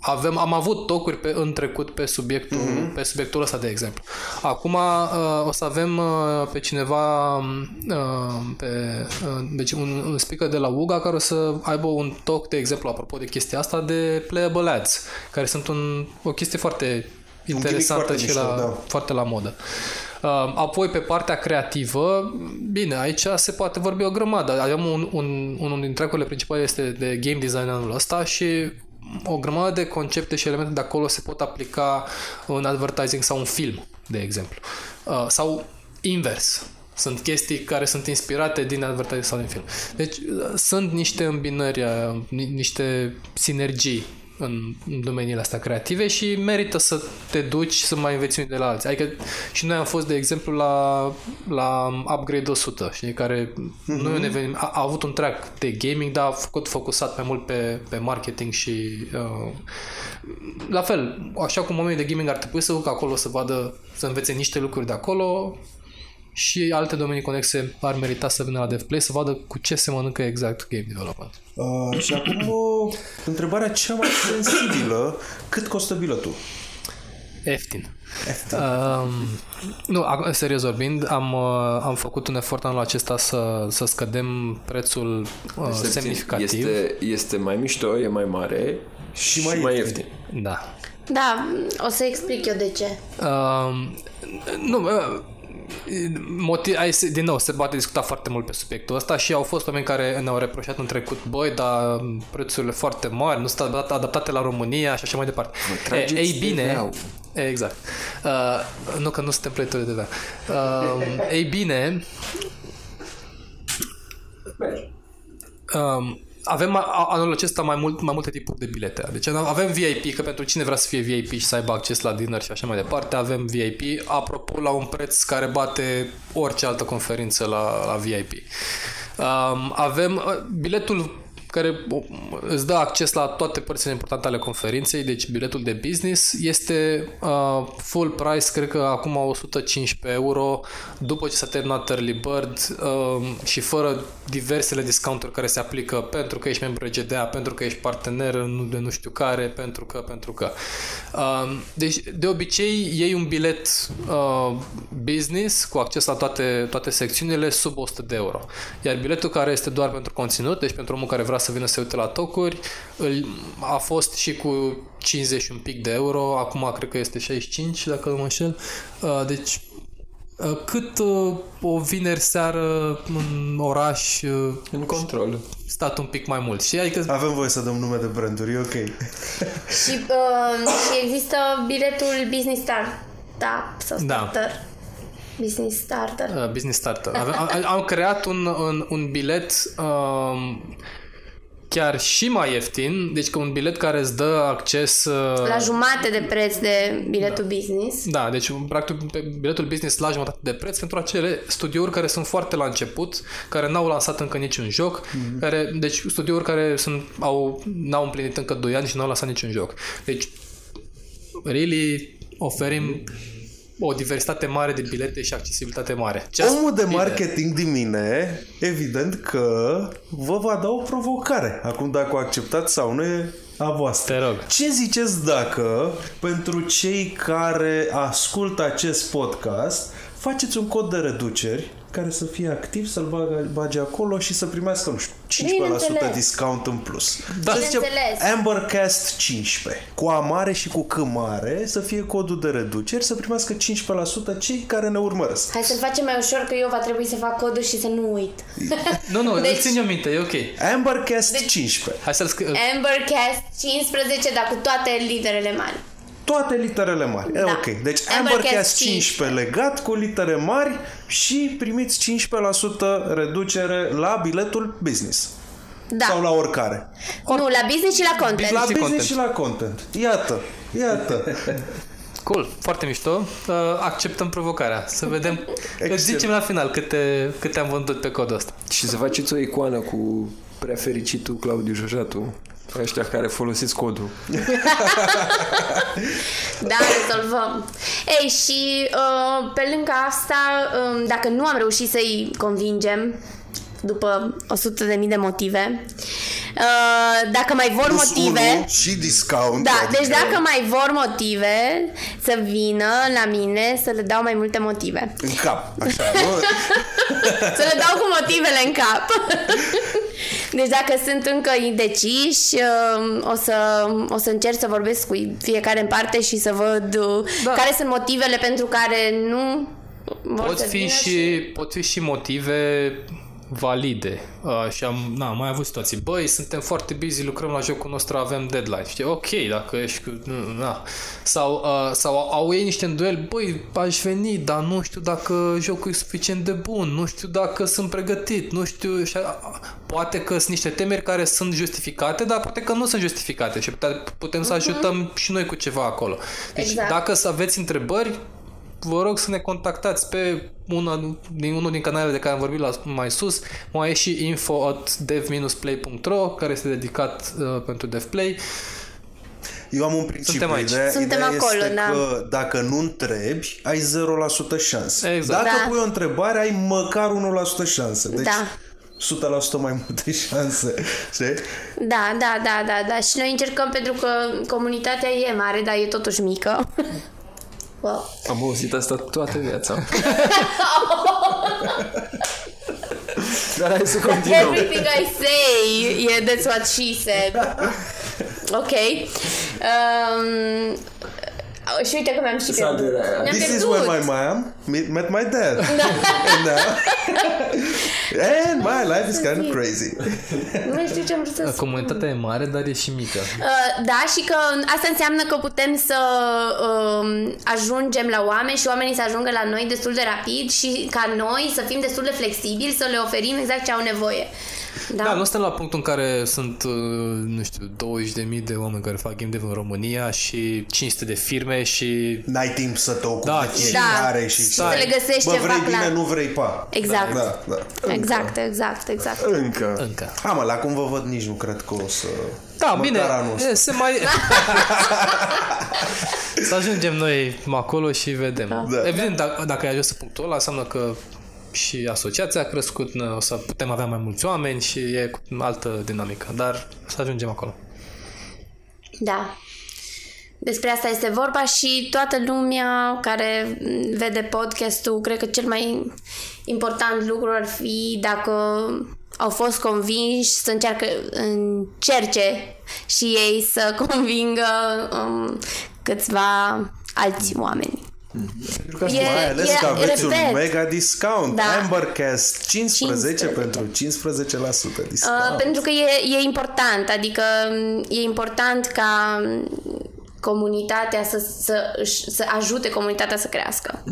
avem, am avut tocuri pe, în trecut pe subiectul, Mhm. mm-hmm. pe subiectul ăsta, de exemplu. Acum uh, o să avem uh, pe cineva, uh, pe, uh, deci un, un speaker de la UGA care o să aibă un talk, de exemplu, apropo de chestia asta, de playable ads, care sunt un, o chestie foarte interesantă foarte și mișto, la, da. foarte la modă. Uh, apoi, pe partea creativă, bine, aici se poate vorbi o grămadă. Avem un, un, unul din tracurile principale este de game design anul ăsta și o grămadă de concepte și elemente de acolo se pot aplica în advertising sau în film, de exemplu. Uh, sau invers. Sunt chestii care sunt inspirate din advertising sau din film. Deci uh, sunt niște îmbinări, uh, ni- niște sinergii în, în domeniile astea creative și merită să te duci să mai înveți unii de la alții. Adică și noi am fost, de exemplu, la, la Upgrade 100, știi, care mm-hmm. nu e un eveniment, a, a avut un track de gaming, dar a făcut focusat mai mult pe, pe marketing și uh, la fel, așa cum oamenii de gaming ar trebui să ducă acolo să vadă, să învețe niște lucruri de acolo și alte domenii conexe ar merita să vină la DevPlay să vadă cu ce se mănâncă exact game development. Uh, și acum uh, întrebarea cea mai sensibilă, cât costă biletul? Ieftin. Um, nu, ac- serios vorbind, am, uh, am făcut un efort anul acesta să, să scădem prețul uh, semnificativ. Este, este mai mișto, e mai mare și, mai mai ieftin. ieftin. Da. Da, o să explic eu de ce. Um, nu, uh, motiv, ai, se- din nou, se poate discuta foarte mult pe subiectul ăsta și au fost oameni care ne-au reproșat în trecut, băi, dar prețurile foarte mari, nu sunt adaptate- adaptate la România și așa mai departe. trageți ei bine, TVA-ul. exact. Uh, nu că nu suntem plătitori de TVA. Uh, ei bine, um, avem a- anul acesta mai, mult, mai multe tipuri de bilete. Deci avem VIP, că pentru cine vrea să fie VIP și să aibă acces la dinner și așa mai departe, avem VIP, apropo, la un preț care bate orice altă conferință la, la VIP. Um, avem uh, biletul care îți dă acces la toate părțile importante ale conferinței, deci biletul de business este uh, full price, cred că acum 115 euro, după ce s-a terminat early bird uh, și fără diversele discounturi care se aplică pentru că ești membru GDA, pentru că ești partener nu de nu știu care, pentru că, pentru că. Uh, deci, de obicei, iei un bilet uh, business cu acces la toate, toate secțiunile sub 100 de euro. Iar biletul care este doar pentru conținut, deci pentru omul care vrea să vină să se uite la tocuri, îl, a fost și cu 50 un pic de euro, acum cred că este 65, dacă nu mă înșel. Uh, deci uh, cât uh, o vineri seară în oraș uh, În control. stat un pic mai mult. Și adică Avem voie să dăm nume de branduri, e ok. [LAUGHS] Și, uh, și există biletul Business Star. Da, sau Da. Starter. Business Starter. Uh, business starter. Avem, am, am creat un, un, un bilet um, chiar și mai ieftin, deci că un bilet care îți dă acces... Uh, La jumate de preț de biletul business. da, deci practic pe biletul business la jumătate de preț pentru acele studiouri care sunt foarte la început, care n-au lansat încă niciun joc, mm-hmm. care, deci studiouri care sunt, au, n-au împlinit încă 2 ani și n-au lansat niciun joc. Deci, really, oferim o diversitate mare de bilete și accesibilitate mare. Just Omul de be there. marketing din mine, evident că vă va da o provocare. Acum dacă o acceptați sau nu e a voastră. Te rog. Ce ziceți dacă, pentru cei care ascultă acest podcast, faceți un cod de reduceri care să fie activ, să-l bage, bage acolo și să primească, nu știu, 15% Bineînțeles. discount în plus. Da. Să zicem Bineînțeles. Ambercast 15. Cu A mare și cu C mare să fie codul de reduceri, să primească 15% cei care ne urmăresc. Hai să-l facem mai ușor că eu va trebui să fac codul și să nu uit. Nu, nu, [LAUGHS] Deci- deci... țin eu minte, e ok. Ambercast 15. Hai să-l scriu. Ambercast 15, dar cu toate literele mari. Toate literele mari. E Da. ok. Deci Ambercast Ambercast 15 15 legat cu litere mari și primiți 15% reducere la biletul business. Da. Sau la oricare. Nu, la business și la content. La și business content. și la content. Iată. Iată. [LAUGHS] Cool, foarte mișto. Uh, acceptăm provocarea. Să vedem. Îți zicem la final câte, câte am vândut pe codul ăsta. Și să faceți o icoană cu prea fericitul Claudiu Jojatu. Ăștia care folosiți codul. [LAUGHS] Da, rezolvăm. Ei, și uh, pe lângă asta, um, dacă nu am reușit să-i convingem, după 100.000 de motive, uh, dacă mai vor Plus motive... unu și discount. Da, adică deci dacă mai vor motive să vină la mine să le dau mai multe motive. În cap, așa, nu? [LAUGHS] Să le dau cu motivele în cap. [LAUGHS] Deci dacă sunt încă indeciși, um, o să, o să încerc să vorbesc cu fiecare în parte și să văd uh, Da. care sunt motivele pentru care nu vor Pot să fi, vină și, pot fi și motive valide. Uh, și am na, am mai avut situații. Băi, suntem foarte busy, lucrăm la jocul nostru, avem deadline. Știi, ok, dacă ești cu... Na. Sau, uh, sau au ei niște îndoieli, băi, aș veni, dar nu știu dacă jocul e suficient de bun, nu știu dacă sunt pregătit, nu știu... Și, a- poate că sunt niște temeri care sunt justificate, dar poate că nu sunt justificate și putem, putem să ajutăm și noi cu ceva acolo. Deci Exact. dacă să aveți întrebări, vă rog să ne contactați pe una din unul din canalele de care am vorbit la, mai sus. Mai e și info at dev-play.ro care este dedicat uh, pentru DevPlay. Eu am un principiu. Suntem aici. Ideea, Suntem ideea acolo, este da. că dacă nu întrebi, ai 0% șanse. Exact. Dacă Da. pui o întrebare, ai măcar 1% șanse. Deci Da. 100% mai multe [LAUGHS] șanse. Știi? Da, da, da, da, da. Și noi încercăm pentru că comunitatea e mare, dar e totuși mică. [LAUGHS] Wow. Am auzit asta toată viața. [LAUGHS] Dar hai să continuăm. Everything I say, yeah, that's what she said. Ok. Um, și uite că mi-am și S-a pierdut. durat. Mi-am This is pierdut. where my mom met met my dad. [LAUGHS] and, now, and my life is kind of crazy. Nu știu ce am vrut să spun. Comunitatea e mare, dar e și mică. Uh, da, și că asta înseamnă că putem să um, ajungem la oameni și oamenii să ajungă la noi destul de rapid și ca noi să fim destul de flexibili, să le oferim exact ce au nevoie. Da. Da, nu suntem la punctul în care sunt, uh, nu știu, 20.000 de oameni care fac game dev în România și 500 de firme și... N-ai timp să te ocupi Da, de și- fiecare Da, și și să le găsești Bă, ceva vrei clar. bine, nu vrei pa. Exact. Da, da. Exact, exact, exact. Încă. Încă. Ha, mă, la cum vă văd nici nu cred că o să... Da, Măcar bine, anul ăsta. e, se mai... [LAUGHS] să ajungem noi acolo și vedem. Da. Evident, dacă, dacă ai ajuns în punctul ăla, înseamnă că și asociația a crescut, o să putem avea mai mulți oameni și e cu altă dinamică, dar să ajungem acolo. Da. Despre asta este vorba și toată lumea care vede podcastul, cred că cel mai important lucru ar fi dacă au fost convinși să încearcă, încerce și ei să [LAUGHS] convingă um, câțiva alți oameni. Pentru că E- Mai ales e- că aveți repet. un mega discount. Da. Ambercast 15, 15. pentru 15% discount. Uh, pentru că e, e important, adică m, e important ca m, comunitatea să, să, își- să ajute comunitatea să crească.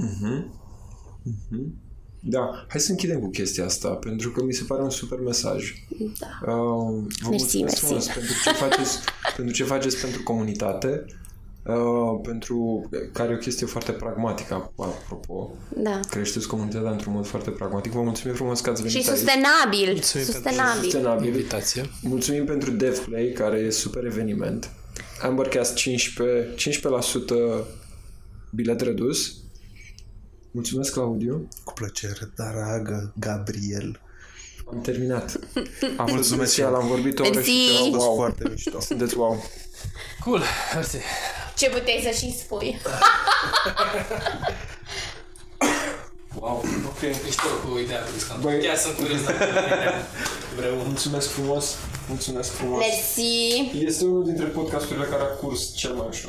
Da, hai să închidem cu chestia asta, pentru că mi se pare un super mesaj. Da. Uh, vă Mersi, mulțumesc mersi. frumos pentru ce faceți, [LAUGHS] pentru ce faceți pentru comunitate, uh, pentru care e o chestie foarte pragmatică, apropo. Da. Creșteți comunitatea într-un mod foarte pragmatic. Vă mulțumim frumos că ați venit Și aici. sustenabil. Mulțumim pentru Sustenabil. Sustenabil. Invitație. Mulțumim pentru DevPlay, care e super eveniment. Ambercast 15, 15% bilet redus. Mulțumesc, Claudiu. Cu plăcere, dragă Gabriel. Am terminat. [LAUGHS] A fost Mulțumesc special, am vorbit o oră și Mersi. A ceva. fost Wow. foarte mișto. [LAUGHS] Sunteți wow. Cool, mersi. Ce puteai să și spui? [LAUGHS] Wow, ok. Mișto cu ideea cu discount. Băi- Chiar sunt curios dacă vreau. Mulțumesc frumos. Mulțumesc frumos. Mersi. Este unul dintre podcasturile care a curs cel mai ușor.